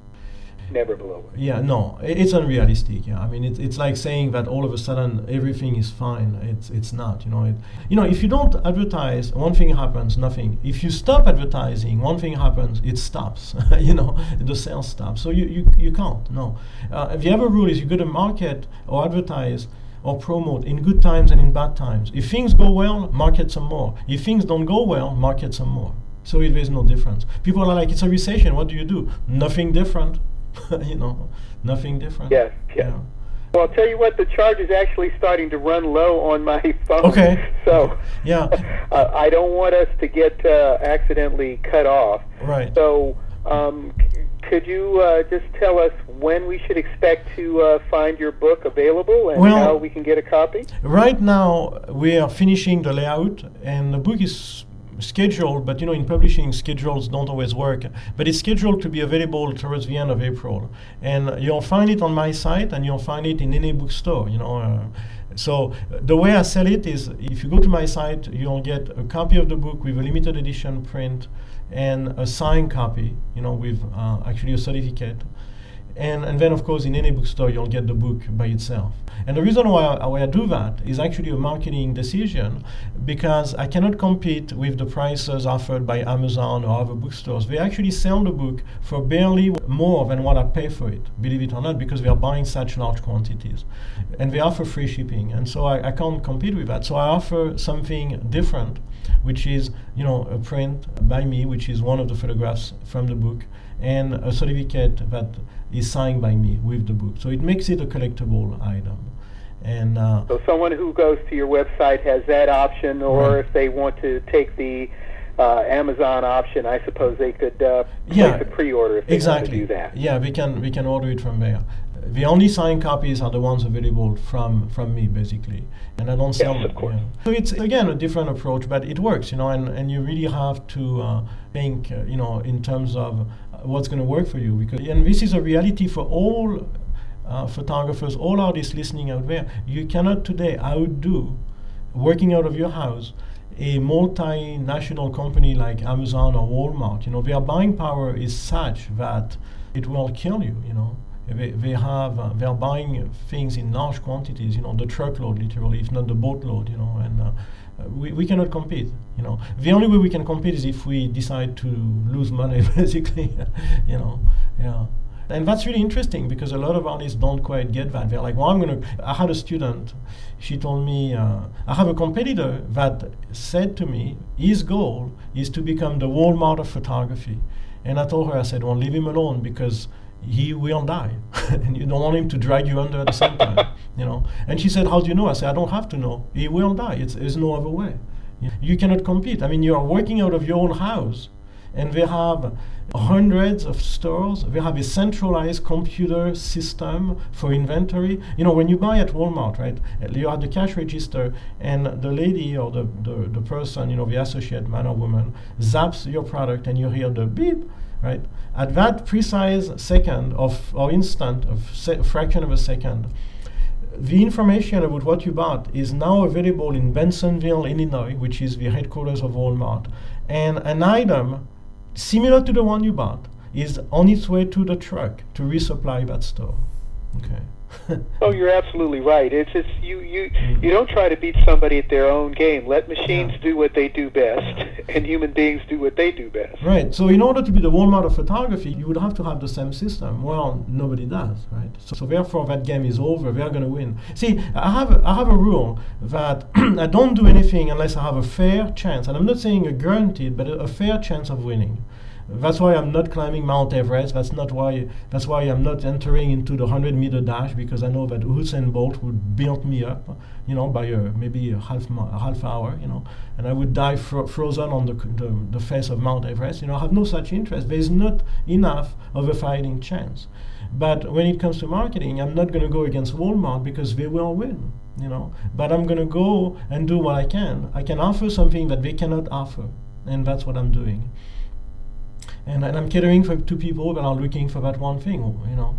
Never below. it. Yeah, no, it's unrealistic. Yeah, I mean, it's it's like saying that all of a sudden everything is fine. It's it's not. You know, it, you know, if you don't advertise, one thing happens, nothing. If you stop advertising, one thing happens, it stops. you know, the sales stop. So you you, you can't. No. Uh, the other rule is you got to market or advertise or promote in good times and in bad times. If things go well, market some more. If things don't go well, market some more. So it, there's no difference. People are like, it's a recession. What do you do? Nothing different. you know, nothing different. Yes, yes. Yeah. Well, I'll tell you what, the charge is actually starting to run low on my phone. Okay. So Yeah. uh, I don't want us to get uh, accidentally cut off. Right. So um, c- could you uh, just tell us when we should expect to uh, find your book available and Well- how we can get a copy? Right now, we are finishing the layout, and the book is scheduled, but you know, in publishing, schedules don't always work. But it's scheduled to be available towards the end of April, and you'll find it on my site, and you'll find it in any bookstore. You know. Uh, so uh, the way I sell it is, if you go to my site, you'll get a copy of the book with a limited edition print and a signed copy. You know, with uh, actually a certificate and and then of course in any bookstore you'll get the book by itself. And the reason why I, why I do that is actually a marketing decision because I cannot compete with the prices offered by Amazon or other bookstores. They actually sell the book for barely more than what I pay for it, believe it or not, because they are buying such large quantities. And they offer free shipping. And so I, I can't compete with that. So I offer something different, which is, you know, a print by me, which is one of the photographs from the book, and a certificate that is signed by me with the book. So it makes it a collectible item. And uh, So someone who goes to your website has that option, or Right. if they want to take the uh, Amazon option, I suppose they could uh, place Yeah, a pre-order if they exactly. want to do that. Yeah, we can we can order it from there. The only signed copies are the ones available from from me, basically, and I don't sell Yes, them. yeah. So it's again a different approach, but it works, you know, and, and you really have to uh, think, uh, you know, in terms of what's going to work for you, because and this is a reality for all uh, photographers, all artists listening out there. You cannot today outdo working out of your house a multinational company like Amazon or Walmart. You know, their buying power is such that it will kill you. You know, they, they have uh, they are buying things in large quantities. You know, the truckload literally, if not the boatload. You know, and uh, we, we cannot compete. You know, the only way we can compete is if we decide to lose money, basically. you know, yeah. And that's really interesting because a lot of artists don't quite get that. They're like, well, I'm going to. I had a student, she told me, uh, I have a competitor that said to me, his goal is to become the Walmart of photography. And I told her, I said, well, leave him alone because he will die. and you don't want him to drag you under at the same time, you know. And she said, how do you know? I said, I don't have to know. He will die. It's, there's no other way. You cannot compete. I mean, you are working out of your own house, and they have hundreds of stores. They have a centralized computer system for inventory. You know, when you buy at Walmart, right, you have the cash register, and the lady or the, the, the person, you know, the associate man or woman, zaps your product, and you hear the beep, right? At that precise second of or instant of se- fraction of a second, the information about what you bought is now available in Bensonville, Illinois, which is the headquarters of Walmart. And an item similar to the one you bought is on its way to the truck to resupply that store. Okay. oh, you're absolutely right. It's it's you you Mm. you don't try to beat somebody at their own game. Let machines Yeah. do what they do best, and human beings do what they do best. Right. So in order to be the Walmart of photography, you would have to have the same system. Well, nobody does, right? So, so therefore, that game is over. They're going to win. See, I have a, I have a rule that I don't do anything unless I have a fair chance, and I'm not saying a guaranteed, but a, a fair chance of winning. That's why I'm not climbing Mount Everest. That's not why. That's why I'm not entering into the hundred meter dash because I know that Usain Bolt would build me up, you know, by a, maybe a half a half hour, you know, and I would die fro- frozen on the, the the face of Mount Everest. You know, I have no such interest. There is not enough of a fighting chance. But when it comes to marketing, I'm not going to go against Walmart because they will win. You know, but I'm going to go and do what I can. I can offer something that they cannot offer, and that's what I'm doing and, and I'm catering for two people that are looking for that one thing. You know,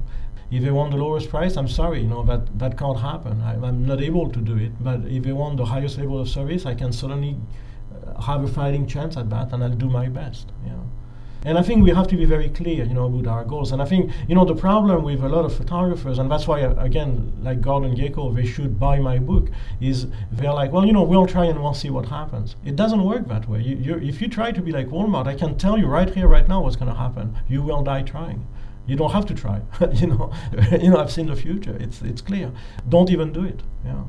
if they want the lowest price, I'm sorry, you know that that can't happen. I, I'm not able to do it. But if they want the highest level of service, I can certainly uh, have a fighting chance at that, and I'll do my best. You know. And I think we have to be very clear, you know, about our goals. And I think, you know, the problem with a lot of photographers, and that's why, uh, again, like Gordon Gekko, they should buy my book, is they're like, well, you know, we'll try and we'll see what happens. It doesn't work that way. You, if you try to be like Walmart, I can tell you right here, right now, what's going to happen. You will die trying. You don't have to try. you know, you know, I've seen the future. It's it's clear. Don't even do it. Yeah.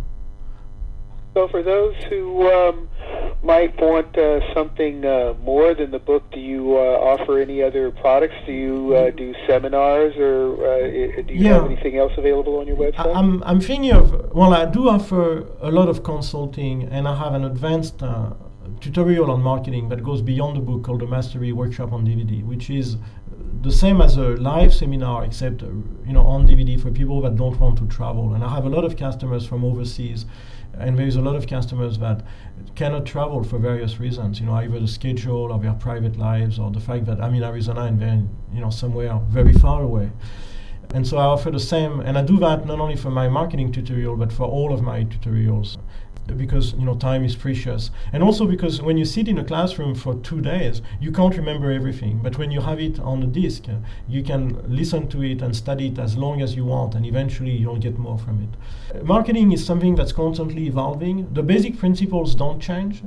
So, for those who um, might want uh, something uh, more than the book, do you uh, offer any other products? Do you uh, do seminars, or uh, do you Yeah. have anything else available on your I- website? I'm, I'm thinking of, well, I do offer a lot of consulting, and I have an advanced uh, tutorial on marketing that goes beyond the book called the Mastery Workshop on DVD, which is the same as a live seminar, except uh, you know on DVD for people that don't want to travel. And I have a lot of customers from overseas, and there is a lot of customers that cannot travel for various reasons. You know, either the schedule or their private lives, or the fact that I'm in Arizona and they're in, you know somewhere very far away. And so I offer the same, and I do that not only for my marketing tutorial, but for all of my tutorials, because you know time is precious, and also because when you sit in a classroom for two days, you can't remember everything. But when you have it on a disk, you can listen to it and study it as long as you want, and eventually you'll get more from it. Marketing is something that's constantly evolving. The basic principles don't change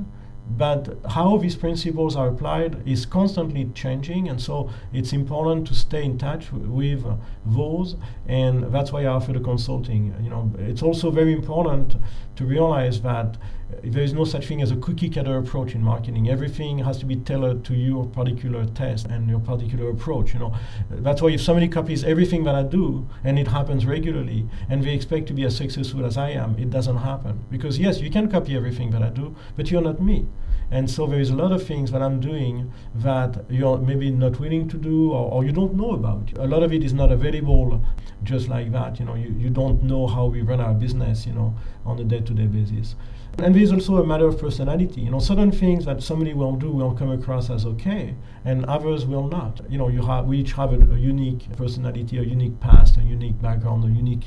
but how these principles are applied is constantly changing and so it's important to stay in touch w- with uh, those and that's why I offer the consulting you know. It's also very important to realize that there is no such thing as a cookie cutter approach in marketing everything has to be tailored to your particular test and your particular approach you know that's why if somebody copies everything that I do and it happens regularly and they expect to be as successful as I am it doesn't happen because yes you can copy everything that I do but you're not me and so there is a lot of things that I'm doing that you're maybe not willing to do or, or you don't know about. A lot of it is not available just like that. You know, you, you don't know how we run our business, you know, on a day-to-day basis. And there's also a matter of personality. You know, certain things that somebody will do will come across as okay, and others will not. You know, you have we each have a, a unique personality, a unique past, a unique background, a unique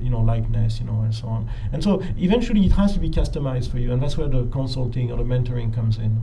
you know likeness you know and so on and so eventually it has to be customized for you and that's where the consulting or the mentoring comes in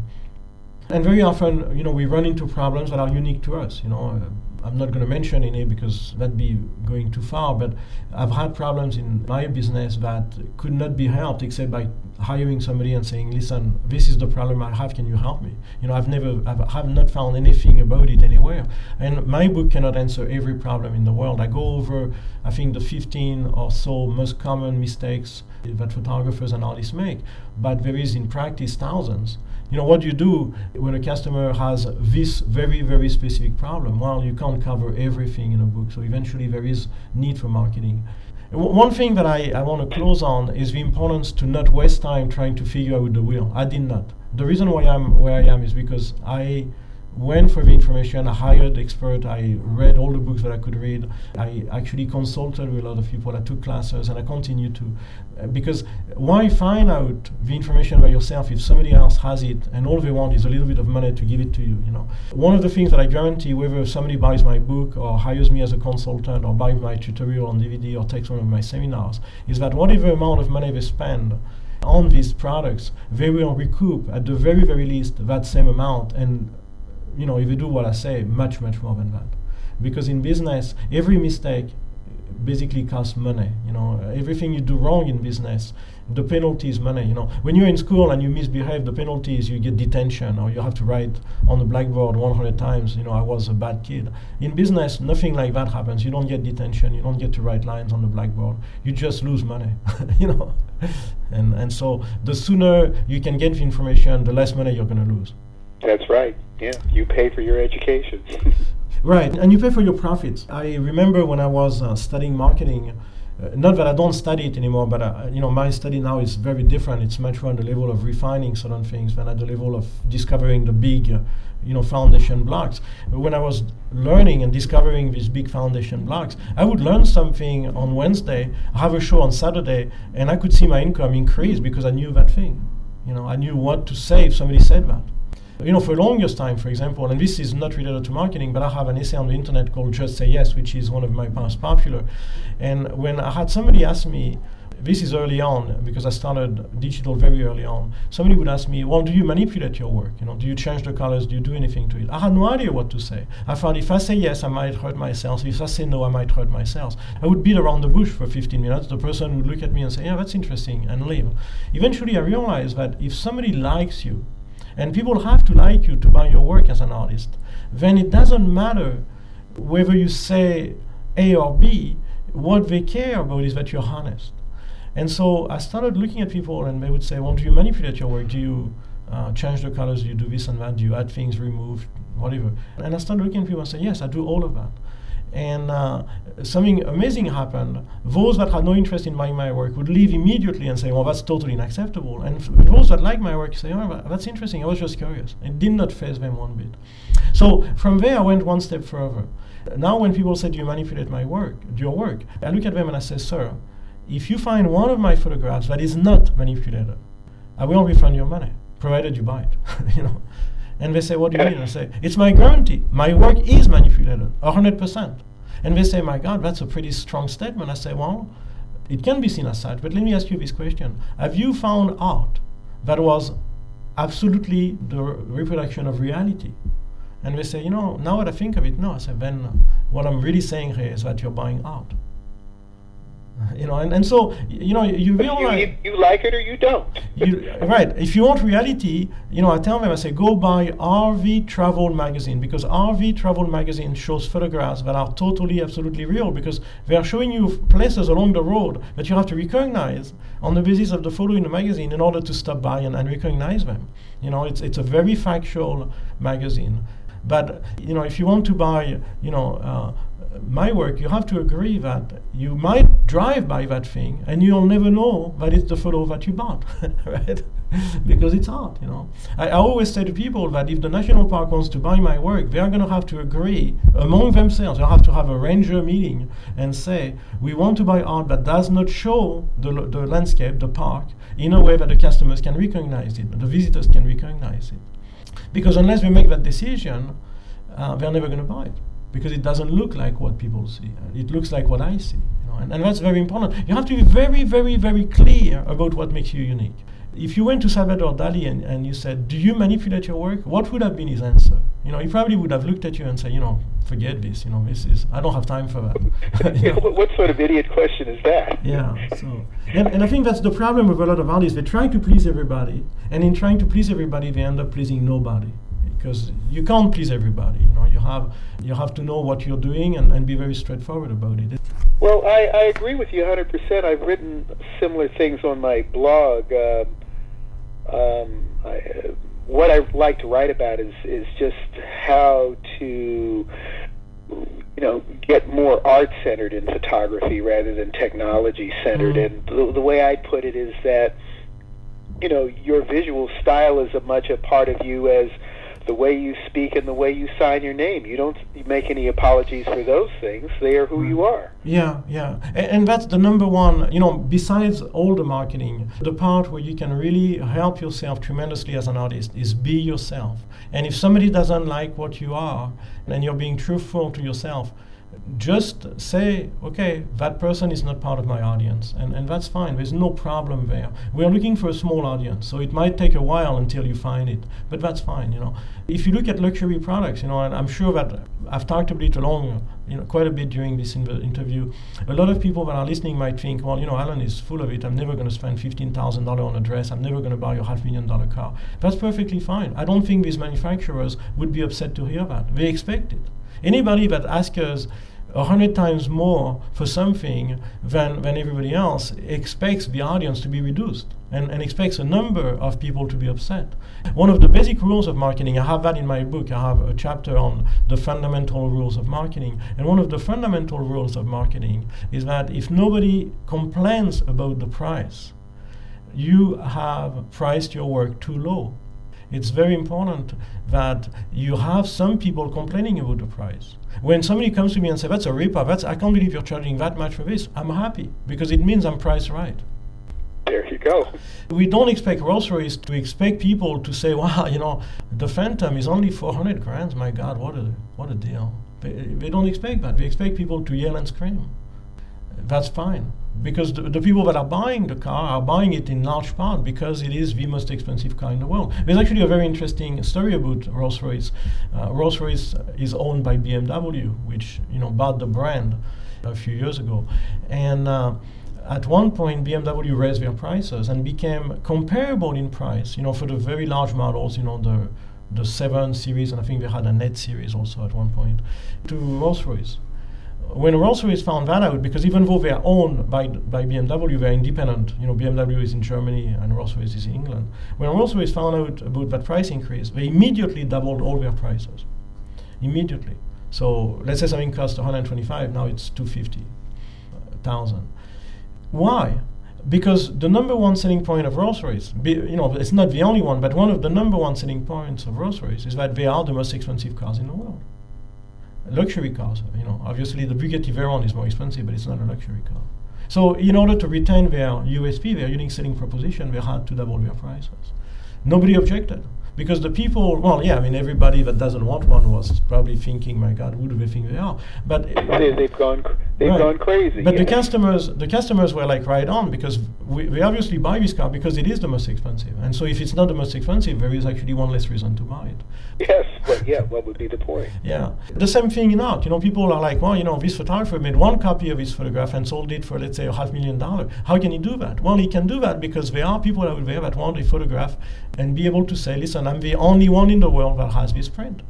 and very often you know we run into problems that are unique to us you know i'm not going to mention any because that'd be going too far but i've had problems in my business that could not be helped except by hiring somebody and saying listen this is the problem i have. Can you help me? You know i've never i've have not found anything about it anywhere. And my book cannot answer every problem in the world. I go over i think the 15 or so most common mistakes that photographers and artists make. But there is in practice thousands. You know what do you do when a customer has this very very specific problem well you can't cover everything in a book. So eventually there is need for marketing one thing that I, I want to close on is the importance to not waste time trying to figure out the wheel. I did not. The reason why I'm where I am is because I went for the information. I hired expert. I read all the books that I could read. I actually consulted with a lot of people. I took classes, and I continue to, because why find out the information by yourself if somebody else has it and all they want is a little bit of money to give it to you? You know, one of the things that I guarantee, whether somebody buys my book or hires me as a consultant or buys my tutorial on DVD or takes one of my seminars, is that whatever amount of money they spend on these products, they will recoup at the very, very least that same amount and you know, if you do what I say, much, much more than that. Because in business, every mistake basically costs money. You know, everything you do wrong in business, the penalty is money. You know, when you're in school and you misbehave, the penalty is you get detention or you have to write on the blackboard 100 times. You know, I was a bad kid. In business, nothing like that happens. You don't get detention. You don't get to write lines on the blackboard. You just lose money. you know, and and so the sooner you can get the information, the less money you're going to lose. That's right. Yeah, you pay for your education. right, and you pay for your profits. I remember when I was uh, studying marketing. Uh, not that I don't study it anymore, but uh, you know my study now is very different. It's much more on the level of refining certain things than at the level of discovering the big, uh, you know, foundation blocks. When I was learning and discovering these big foundation blocks, I would learn something on Wednesday, have a show on Saturday, and I could see my income increase because I knew that thing. You know, I knew what to say if somebody said that. You know, for the longest time, for example, and this is not related to marketing, but I have an essay on the internet called Just Say Yes, which is one of my most popular. And when I had somebody ask me, this is early on because I started digital very early on. Somebody would ask me, "Well, do you manipulate your work? You know, do you change the colors? Do you do anything to it?" I had no idea what to say. I thought if I say yes, I might hurt myself. If I say no, I might hurt myself. I would beat around the bush for 15 minutes. The person would look at me and say, "Yeah, that's interesting," and leave. Eventually, I realized that if somebody likes you, and people have to like you to buy your work as an artist, then it doesn't matter whether you say A or B, what they care about is that you're honest. And so I started looking at people and they would say, well, do you manipulate your work? Do you uh, change the colors? Do you do this and that? Do you add things, remove, whatever? And I started looking at people and say, yes, I do all of that. And uh, something amazing happened. Those that had no interest in buying my work would leave immediately and say, well, that's totally unacceptable. And f- those that like my work say, oh, that's interesting. I was just curious. It did not phase them one bit. So from there, I went one step further. Now, when people say, do you manipulate my work, your work, I look at them and I say, sir, if you find one of my photographs that is not manipulated, I will refund your money, provided you buy it. you know. And they say, What do you mean? I say, It's my guarantee. My work is manipulated, 100%. And they say, My God, that's a pretty strong statement. I say, Well, it can be seen as such, but let me ask you this question Have you found art that was absolutely the reproduction of reality? And they say, You know, now that I think of it, no. I say, Then what I'm really saying here is that you're buying art you know, and, and so you know you realize you, you, you, like it or you don't. you, right. If you want reality, you know, I tell them I say go buy RV Travel magazine because RV Travel magazine shows photographs that are totally, absolutely real because they are showing you places along the road that you have to recognize on the basis of the photo in the magazine in order to stop by and, and recognize them. You know, it's it's a very factual magazine. But you know, if you want to buy, you know. Uh, my work, you have to agree that you might drive by that thing and you'll never know that it's the photo that you bought, right? because it's art, you know. I, I, always say to people that if the national park wants to buy my work, they are going to have to agree among themselves. They'll have to have a ranger meeting and say, we want to buy art that does not show the, the landscape, the park, in a way that the customers can recognize it, the visitors can recognize it. Because unless we make that decision, uh, they're never going to buy it because it doesn't look like what people see. It looks like what I see. You know? and, and that's very important. You have to be very, very, very clear about what makes you unique. If you went to Salvador Dali and, and you said, Do you manipulate your work? What would have been his answer? You know, he probably would have looked at you and said, You know, forget this. You know, this is, I don't have time for that. yeah, what sort of idiot question is that? Yeah. So, and, and I think that's the problem with a lot of artists. They try to please everybody, and in trying to please everybody, they end up pleasing nobody because you can't please everybody. You know, you have you have to know what you're doing and, and be very straightforward about it. Well, I, I agree with you 100%. I've written similar things on my blog. Uh, um, I, what I like to write about is is just how to you know, get more art centered in photography rather than technology centered. Mhm. And the, the way I put it is that, you know, your visual style is as much a part of you as the way you speak and the way you sign your name. You don't make any apologies for those things. They are who mm. you are. Yeah, yeah. And, and that's the number one, you know, besides all the marketing, the part where you can really help yourself tremendously as an artist is be yourself. And if somebody doesn't like what you are and you're being truthful to yourself, just say, okay, that person is not part of my audience, and, and that's fine. There's no problem there. We're looking for a small audience, so it might take a while until you find it, but that's fine, you know. If you look at luxury products, you know, and I'm sure that I've talked a bit along, you know, quite a bit during this interview. A lot of people that are listening might think, well, you know, Alain is full of it. I'm never going to spend fifteen thousand dollars on a dress. I'm never going to buy a half million dollar car. That's perfectly fine. I don't think these manufacturers would be upset to hear that. They expect it. Anybody that asks us a hundred times more for something than, than everybody else expects the audience to be reduced and, and expects a number of people to be upset. One of the basic rules of marketing, I have that in my book, I have a chapter on the fundamental rules of marketing. And one of the fundamental rules of marketing is that if nobody complains about the price, you have priced your work too low. It's very important that you have some people complaining about the price. When somebody comes to me and says, That's a ripoff, that's I can't believe you're charging that much for this, I'm happy because it means I'm priced right. There you go. We don't expect Rolls Royce to expect people to say, Wow, you know, the Phantom is only four hundred grand, my god, what a what a deal. They, they don't expect that. They expect people to yell and scream. That's fine because the, the, people that are buying the car are buying it in large part because it is the most expensive car in the world. There's actually a very interesting story about Rolls-Royce. Uh, Rolls-Royce is owned by BMW, which you know bought the brand a few years ago, and uh, at one point BMW raised their prices and became comparable in price. You know, for the very large models, you know the the 7 series, and I think they had a net series also at one point, to Rolls-Royce when Rolls-Royce found that out, because even though they are owned by, by BMW, they're independent. You know, BMW is in Germany and Rolls-Royce is in England. When Rolls-Royce found out about that price increase, they immediately doubled all their prices. Immediately. So let's say something cost 125, now it's 250,000. Why? Because the number one selling point of Rolls-Royce, be, you know, it's not the only one, but one of the number one selling points of Rolls-Royce is that they are the most expensive cars in the world luxury cars. You know, obviously the Bugatti Veyron is more expensive, but it's not a luxury car. So in order to retain their USP, their unique selling proposition, they had to double their prices. Nobody objected because the people, well, yeah, I mean, everybody that doesn't want one was probably thinking, "My God, who do they think they are?" But they, have gone, they've right. gone crazy. But yeah. the customers, the customers were like right on because we, we obviously buy this car because it is the most expensive, and so if it's not the most expensive, there is actually one less reason to buy it. Yes, well, yeah. What would be the point? Yeah, the same thing in art. You know, people are like, well, you know, this photographer made one copy of his photograph and sold it for, let's say, a half million dollar. How can he do that? Well, he can do that because there are people out there that want a photograph and be able to say, listen, I'm the only one in the world that has this print.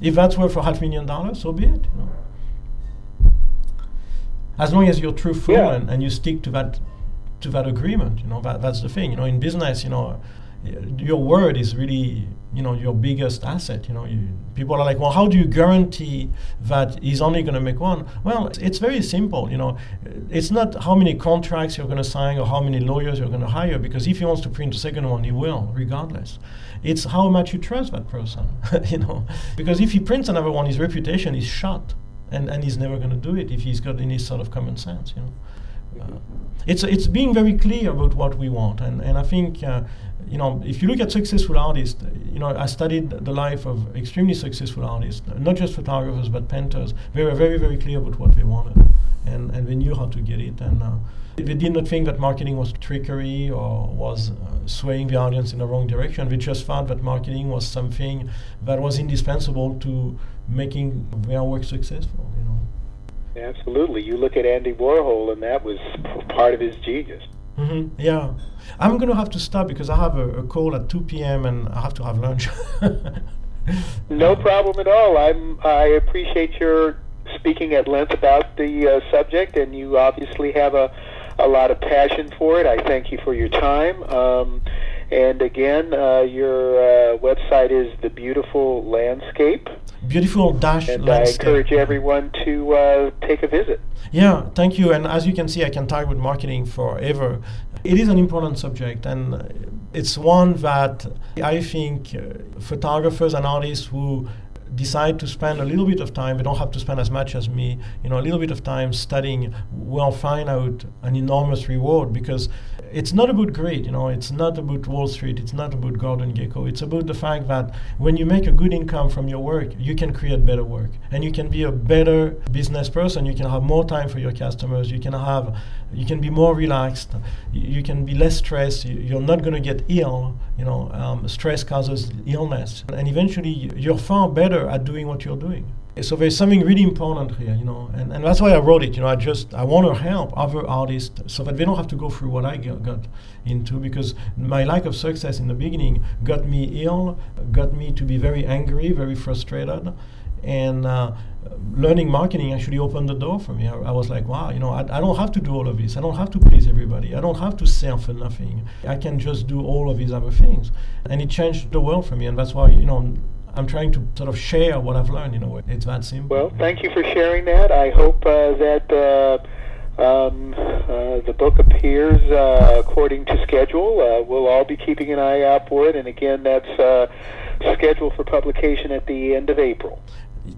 If that's worth a half million dollars, so be it. You know. As long as you're truthful Yeah. and, and you stick to that to that agreement, you know, that, that's the thing. You know, in business, you know, your word is really you know your biggest asset you know you, people are like well how do you guarantee that he's only going to make one well it's, it's, very simple you know it's not how many contracts you're going to sign or how many lawyers you're going to hire because if he wants to print a second one he will regardless it's how much you trust that person you know because if he prints another one his reputation is shot and, and he's never going to do it if he's got any sort of common sense you know uh, it's it's being very clear about what we want and, and I think uh, you know, if you look at successful artists, you know, I studied the life of extremely successful artists, not just photographers but painters. They were very, very clear about what they wanted, and, and they knew how to get it. And uh, they did not think that marketing was trickery or was uh, swaying the audience in the wrong direction. They just found that marketing was something that was indispensable to making their work successful. You know. Absolutely. You look at Andy Warhol, and that was part of his genius. Mm-hmm. Yeah, I'm gonna have to stop because I have a, a, call at 2 p.m. and I have to have lunch. no problem at all. I'm. I appreciate your speaking at length about the uh, subject, and you obviously have a a lot of passion for it. I thank you for your time. Um, And again, uh, your uh, website is The Beautiful Landscape. Beautiful dash And landscape. I encourage everyone to uh, take a visit. Yeah, thank you. And as you can see, I can talk with marketing forever. It is an important subject, and it's one that I think uh, photographers and artists who decide to spend a little bit of time, they don't have to spend as much as me, you know, a little bit of time studying will find out an enormous reward because it's not about greed, you know, it's not about Wall Street, it's not about Gordon Gekko. It's about the fact that when you make a good income from your work, you can create better work and you can be a better business person. You can have more time for your customers. You can have, you can be more relaxed. You, can be less stressed. You, you're not going to get ill. You know, um, stress causes illness, and eventually you're far better at doing what you're doing. So there's something really important here, you know, and, and that's why I wrote it. You know, I just I want to help other artists so that they don't have to go through what I got, got into because my lack of success in the beginning got me ill, got me to be very angry, very frustrated, and uh, learning marketing actually opened the door for me. I, I was like, wow, you know, I, I don't have to do all of this. I don't have to please everybody. I don't have to sell for nothing. I can just do all of these other things, and it changed the world for me. And that's why, you know. I'm trying to sort of share what I've learned. You know, it's that simple. Well, thank you for sharing that. I hope uh, that uh, um, uh, the book appears uh, according to schedule. Uh, we'll all be keeping an eye out for it. And again, that's uh, scheduled for publication at the end of April.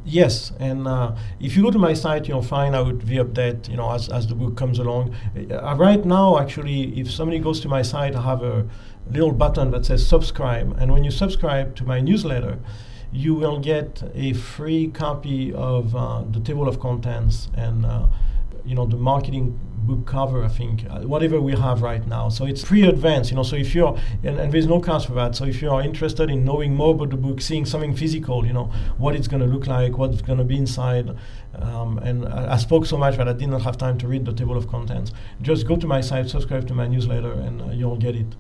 Yes, and uh, if you go to my site, you'll find out the update. You know, as, as the book comes along. Uh, right now, actually, if somebody goes to my site, I have a little button that says subscribe, and when you subscribe to my newsletter, you will get a free copy of uh, the table of contents and uh, you know the marketing book cover i think uh, whatever we have right now. So it's pre-advanced you know so if you're and, and, there's no cost for that. So if you are interested in knowing more about the book seeing something physical you know what it's going to look like what's going to be inside um, and I, I, spoke so much that i did not have time to read the table of contents just go to my site subscribe to my newsletter and uh, you'll get it.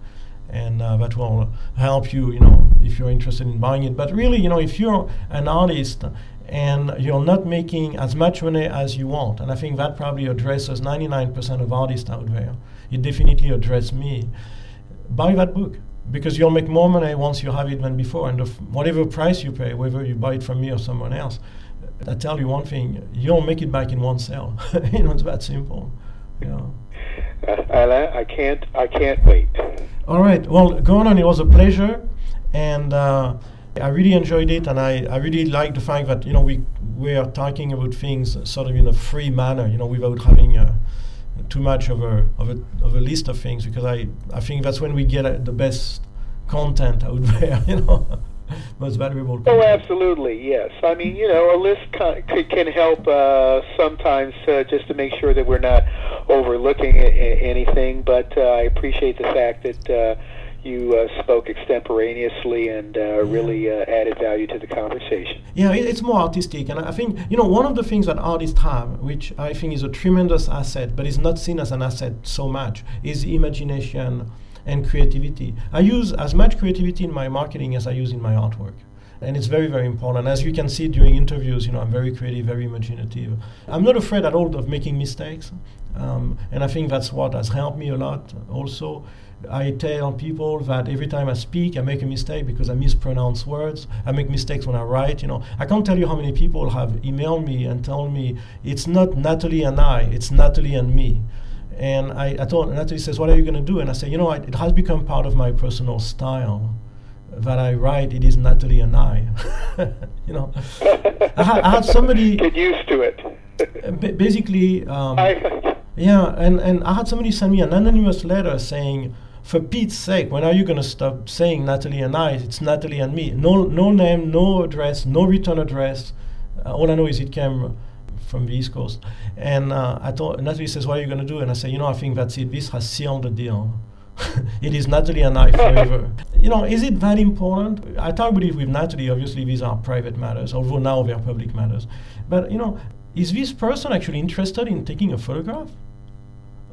And uh, that will help you you know if you're interested in buying it. But really you know if you're an artist and you're not making as much money as you want. And i think that probably addresses 99% of artists out there. It definitely addressed me. Buy that book because you'll make more money once you have it than before. And f- whatever price you pay whether you buy it from me or someone else i tell you one thing you'll make it back in one sale. You know it's that simple. You know uh, I can't. I can't wait. All right. Well, Gordon, it was a pleasure, and uh, I really enjoyed it, and I, I really like the fact that you know we we are talking about things sort of in a free manner, you know, without having uh, too much of a, of a of a list of things, because I I think that's when we get uh, the best content out there, you know. most valuable. Oh, absolutely, yes. I mean, you know, a list can, can help uh, sometimes uh, just to make sure that we're not overlooking anything. But uh, I appreciate the fact that uh, you uh, spoke extemporaneously and uh, yeah. really added value to the conversation. Yeah, it's more artistic, and I think you know one of the things that artists have, which I think is a tremendous asset, but is not seen as an asset so much, is imagination and creativity. I use as much creativity in my marketing as I use in my artwork. And it's very, very important. As you can see during interviews, you know, I'm very creative, very imaginative. I'm not afraid at all of making mistakes. Um, and I think that's what has helped me a lot also. I tell people that every time I speak, I make a mistake because I mispronounce words. I make mistakes when I write. You know, I can't tell you how many people have emailed me and told me it's not Natalie and I, it's Natalie and me. And I, I told Natalie says, "What are you going to do?" And I said, "You know, I, it has become part of my personal style that I write. It is Natalie and I. you know, I, ha- I, had somebody get used to it. b- basically, um, yeah, and and I had somebody send me an anonymous letter saying." For Pete's sake, when are you going to stop saying Natalie and I? It's Natalie and me. No, no name, no address, no return address. Uh, all I know is it came from the East Coast. And uh, I told Natalie says, "What are you going to do?" And I said, "You know, I think that's it. This has sealed the deal. it is Natalie and I forever." you know, is it that important? I talk about it with Natalie. Obviously, these are private matters, although now they are public matters. But you know, is this person actually interested in taking a photograph?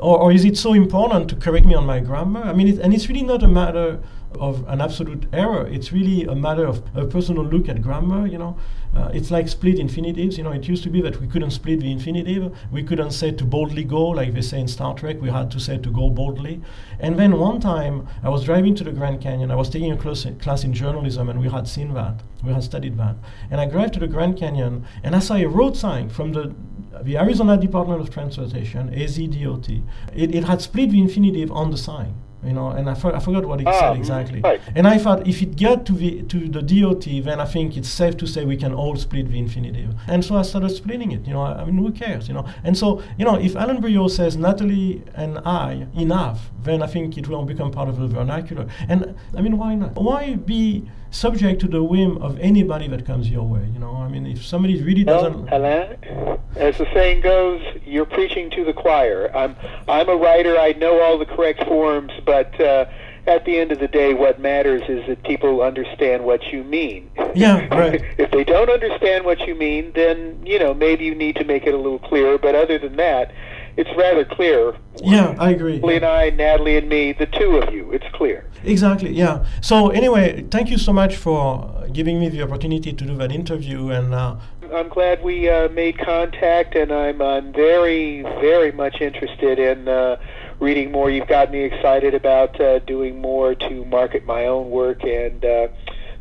Or, or is it so important to correct me on my grammar? I mean, it, and it's really not a matter of an absolute error. It's really a matter of a personal look at grammar. You know, uh, it's like split infinitives. You know, it used to be that we couldn't split the infinitive. We couldn't say to boldly go, like they say in Star Trek. We had to say to go boldly. And then one time, I was driving to the Grand Canyon. I was taking a class, class in journalism, and we had seen that. We had studied that. And I drive to the Grand Canyon, and I saw a road sign from the the Arizona Department of Transportation, AZDOT. It, it had split the infinitive on the sign you know, and I, for, I forgot what he Ah, said exactly. right. And I thought if it got to the to the DOT, then I think it's safe to say we can all split the infinitive. And so I started splitting it. You know, I, I mean, who cares? You know, and so you know, if Alain Briot says Natalie and I enough, then I think it will become part of the vernacular. And I mean, why not? Why be subject to the whim of anybody that comes your way? You know, I mean, if somebody really Well, doesn't. Alain, as the saying goes, you're preaching to the choir. I'm I'm a writer. I know all the correct forms, but uh, at the end of the day, what matters is that people understand what you mean. Yeah, right. if they don't understand what you mean, then you know maybe you need to make it a little clearer. But other than that, it's rather clear. Yeah, I agree. Natalie and I, Natalie and me, the two of you, it's clear. Exactly, yeah. So, anyway, thank you so much for giving me the opportunity to do that interview. And uh, I'm glad we uh, made contact, and I'm I'm very very much interested in uh, reading more. You've got me excited about uh, doing more to market my own work, and uh,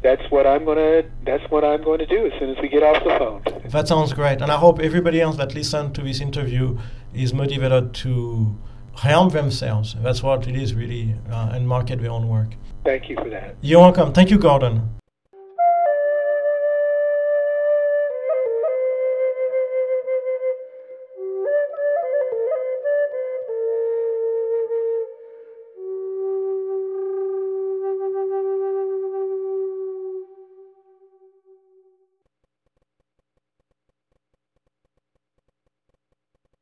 that's what I'm gonna that's what I'm going to do as soon as we get off the phone. that sounds great. And I hope everybody else that listened to this interview is motivated to harm themselves. That's what it is, really, uh, and market their own work. Thank you for that. You're welcome. Thank you, Gordon.